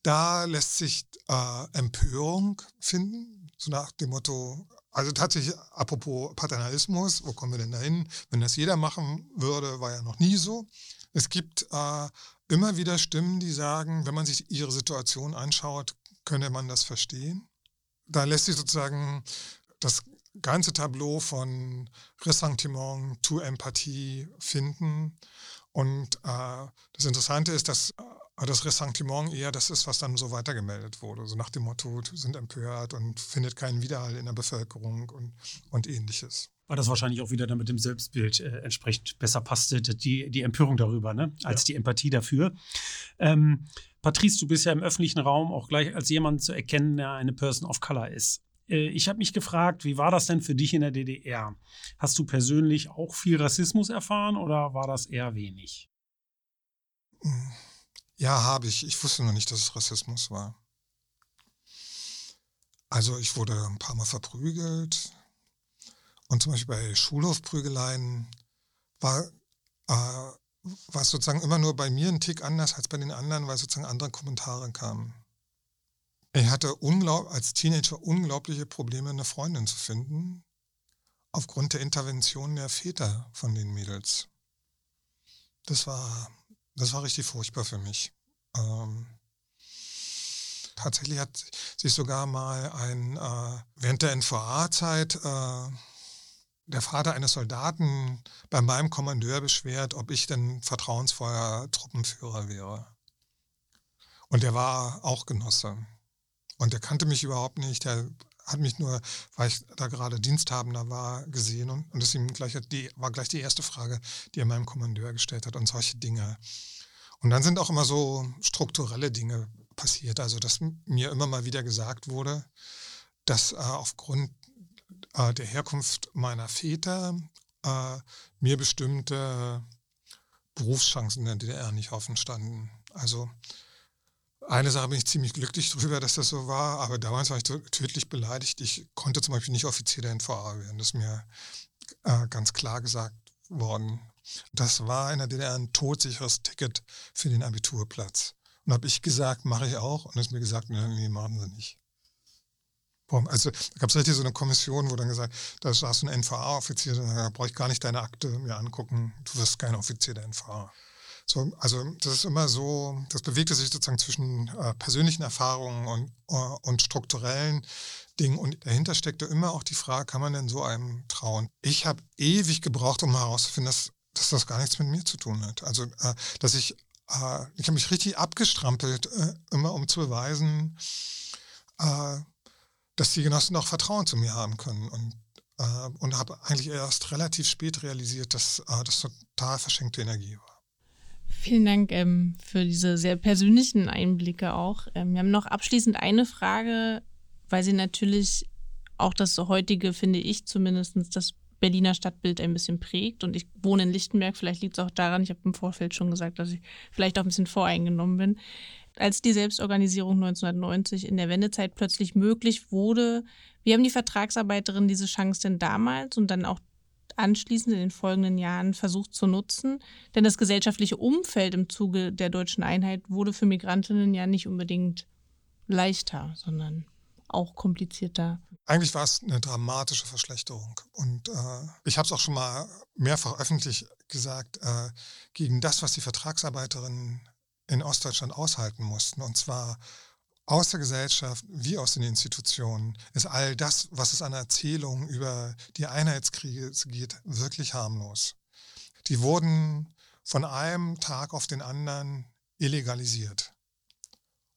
Da lässt sich äh, Empörung finden, so nach dem Motto, also tatsächlich, apropos Paternalismus, wo kommen wir denn dahin? Wenn das jeder machen würde, war ja noch nie so. Es gibt äh, immer wieder Stimmen, die sagen, wenn man sich ihre Situation anschaut, könne man das verstehen. Da lässt sich sozusagen das ganze Tableau von Ressentiment to Empathie finden. Und äh, das Interessante ist, dass äh, aber das Ressentiment eher das ist, was dann so weitergemeldet wurde. So nach dem Motto, sind empört und findet keinen Widerhall in der Bevölkerung und, und ähnliches. Weil das wahrscheinlich auch wieder dann mit dem Selbstbild äh, entsprechend besser passte, die, die Empörung darüber, ne? als ja. die Empathie dafür. Ähm, Patrice, du bist ja im öffentlichen Raum auch gleich als jemand zu erkennen, der eine Person of Color ist. Äh, ich habe mich gefragt, wie war das denn für dich in der DDR? Hast du persönlich auch viel Rassismus erfahren oder war das eher wenig? Hm. Ja, habe ich. Ich wusste noch nicht, dass es Rassismus war. Also ich wurde ein paar Mal verprügelt. Und zum Beispiel bei Schulhofprügeleien war, äh, war es sozusagen immer nur bei mir ein Tick anders als bei den anderen, weil sozusagen andere Kommentare kamen. Ich hatte als Teenager unglaubliche Probleme, eine Freundin zu finden, aufgrund der Intervention der Väter von den Mädels. Das war das war richtig furchtbar für mich. Ähm, tatsächlich hat sich sogar mal ein, äh, während der NVA-Zeit äh, der Vater eines Soldaten bei meinem Kommandeur beschwert, ob ich denn vertrauensvoller Truppenführer wäre. Und der war auch Genosse. Und der kannte mich überhaupt nicht. Der hat mich nur, weil ich da gerade Diensthabender war, gesehen und, und das ihm gleich die, war gleich die erste Frage, die er meinem Kommandeur gestellt hat und solche Dinge. Und dann sind auch immer so strukturelle Dinge passiert. Also, dass mir immer mal wieder gesagt wurde, dass äh, aufgrund äh, der Herkunft meiner Väter äh, mir bestimmte Berufschancen in der DDR nicht offen standen. Also eine Sache bin ich ziemlich glücklich darüber, dass das so war, aber damals war ich tödlich beleidigt. Ich konnte zum Beispiel nicht Offizier der NVA werden. Das ist mir äh, ganz klar gesagt worden. Das war in der DDR ein todsicheres Ticket für den Abiturplatz. Und habe ich gesagt, mache ich auch. Und ist mir gesagt, nee, machen Sie nicht. Also da gab es richtig so eine Kommission, wo dann gesagt, da du einen NVA-Offizier, da brauche ich gar nicht deine Akte mir angucken, du wirst kein Offizier der NVA. So, also das ist immer so, das bewegte sich sozusagen zwischen äh, persönlichen Erfahrungen und, äh, und strukturellen Dingen. Und dahinter steckte immer auch die Frage, kann man denn so einem trauen? Ich habe ewig gebraucht, um herauszufinden, dass dass das gar nichts mit mir zu tun hat. Also, äh, dass ich, äh, ich habe mich richtig abgestrampelt, äh, immer um zu beweisen, äh, dass die Genossen auch Vertrauen zu mir haben können. Und, und habe eigentlich erst relativ spät realisiert, dass das total verschenkte Energie war. Vielen Dank ähm, für diese sehr persönlichen Einblicke auch. Ähm, wir haben noch abschließend eine Frage, weil sie natürlich auch das heutige, finde ich zumindest, das Berliner Stadtbild ein bisschen prägt. Und ich wohne in Lichtenberg, vielleicht liegt es auch daran, ich habe im Vorfeld schon gesagt, dass ich vielleicht auch ein bisschen voreingenommen bin. Als die Selbstorganisierung 1990 in der Wendezeit plötzlich möglich wurde, wie haben die Vertragsarbeiterinnen diese Chance denn damals und dann auch anschließend in den folgenden Jahren versucht zu nutzen? Denn das gesellschaftliche Umfeld im Zuge der deutschen Einheit wurde für Migrantinnen ja nicht unbedingt leichter, sondern auch komplizierter. Eigentlich war es eine dramatische Verschlechterung. Und äh, ich habe es auch schon mal mehrfach öffentlich gesagt, äh, gegen das, was die Vertragsarbeiterinnen in Ostdeutschland aushalten mussten, und zwar aus der Gesellschaft wie aus den Institutionen, ist all das, was es an Erzählungen über die Einheitskriege geht, wirklich harmlos. Die wurden von einem Tag auf den anderen illegalisiert.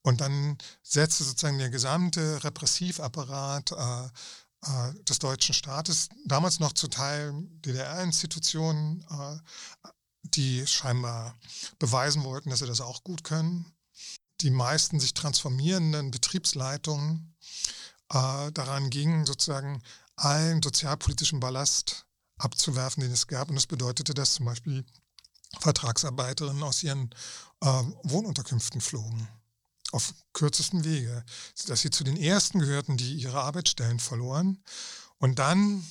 Und dann setzte sozusagen der gesamte Repressivapparat äh, äh, des deutschen Staates, damals noch zu Teil DDR-Institutionen, äh, die scheinbar beweisen wollten, dass sie das auch gut können. Die meisten sich transformierenden Betriebsleitungen äh, daran gingen, sozusagen allen sozialpolitischen Ballast abzuwerfen, den es gab. Und das bedeutete, dass zum Beispiel Vertragsarbeiterinnen aus ihren äh, Wohnunterkünften flogen auf kürzesten Wege, dass sie zu den ersten gehörten, die ihre Arbeitsstellen verloren. Und dann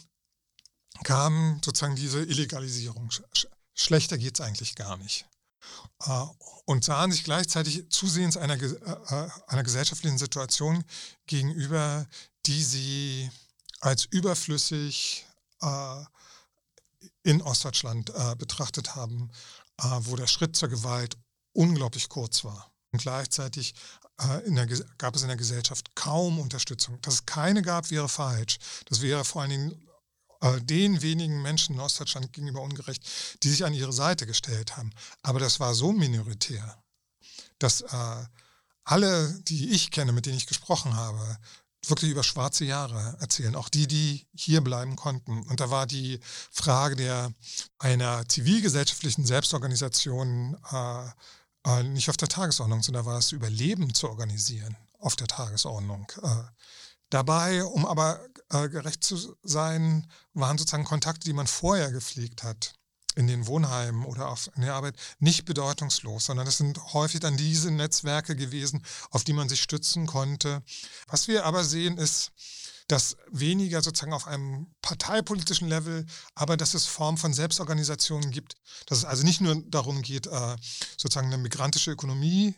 kam sozusagen diese Illegalisierung. Schlechter geht es eigentlich gar nicht. Äh, und sahen sich gleichzeitig zusehends einer, äh, äh, einer gesellschaftlichen Situation gegenüber, die sie als überflüssig in Ostdeutschland betrachtet haben, wo der Schritt zur Gewalt unglaublich kurz war. Und gleichzeitig der, gab es in der Gesellschaft kaum Unterstützung. Dass es keine gab, wäre falsch. Das wäre vor allen Dingen äh, den wenigen Menschen in Ostdeutschland gegenüber ungerecht, die sich an ihre Seite gestellt haben. Aber das war so minoritär, dass äh, alle, die ich kenne, mit denen ich gesprochen habe, wirklich über schwarze Jahre erzählen, auch die, die hier bleiben konnten. Und da war die Frage der einer zivilgesellschaftlichen Selbstorganisation äh, äh, nicht auf der Tagesordnung, sondern war das Überleben zu organisieren auf der Tagesordnung. Äh, dabei, um aber äh, gerecht zu sein, waren sozusagen Kontakte, die man vorher gepflegt hat in den Wohnheimen oder auf, in der Arbeit nicht bedeutungslos, sondern es sind häufig dann diese Netzwerke gewesen, auf die man sich stützen konnte. Was wir aber sehen, ist, dass weniger sozusagen auf einem parteipolitischen Level, aber dass es Formen von Selbstorganisationen gibt, dass es also nicht nur darum geht, äh, sozusagen eine migrantische Ökonomie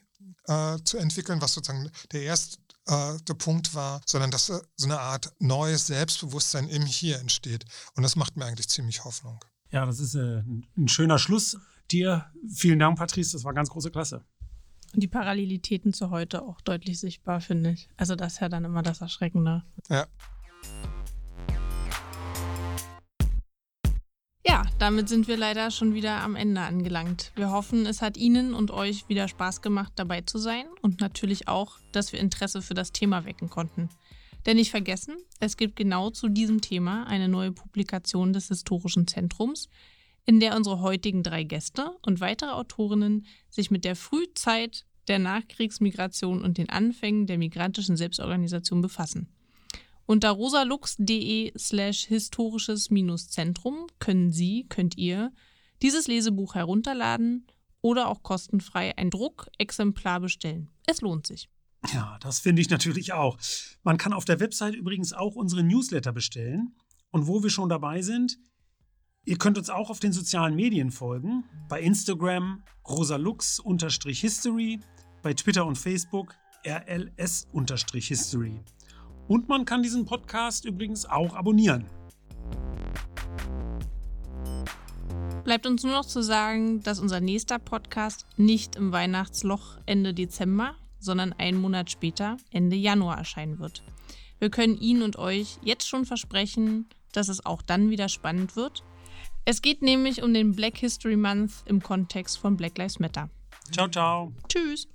äh, zu entwickeln, was sozusagen der erste äh, Punkt war, sondern dass so eine Art neues Selbstbewusstsein im Hier entsteht. Und das macht mir eigentlich ziemlich Hoffnung. Ja, das ist ein schöner Schluss. Dir vielen Dank, Patrice. Das war ganz große Klasse. Und die Parallelitäten zu heute auch deutlich sichtbar, finde ich. Also das ist ja dann immer das Erschreckende. Ja. Ja, damit sind wir leider schon wieder am Ende angelangt. Wir hoffen, es hat Ihnen und euch wieder Spaß gemacht, dabei zu sein und natürlich auch, dass wir Interesse für das Thema wecken konnten. Denn nicht vergessen, es gibt genau zu diesem Thema eine neue Publikation des Historischen Zentrums, in der unsere heutigen drei Gäste und weitere Autorinnen sich mit der Frühzeit der Nachkriegsmigration und den Anfängen der migrantischen Selbstorganisation befassen. Unter rosalux.de slash historisches-zentrum können Sie, könnt ihr dieses Lesebuch herunterladen oder auch kostenfrei ein Druckexemplar bestellen. Es lohnt sich. Ja, das finde ich natürlich auch. Man kann auf der Website übrigens auch unsere Newsletter bestellen. Und wo wir schon dabei sind, Ihr könnt uns auch auf den sozialen Medien folgen. Bei Instagram rosalux-history, bei Twitter und Facebook rls-history. Und man kann diesen Podcast übrigens auch abonnieren. Bleibt uns nur noch zu sagen, dass unser nächster Podcast nicht im Weihnachtsloch Ende Dezember, sondern einen Monat später, Ende Januar erscheinen wird. Wir können Ihnen und euch jetzt schon versprechen, dass es auch dann wieder spannend wird Es geht nämlich um den Black History Month im Kontext von Black Lives Matter. Ciao, ciao. Tschüss.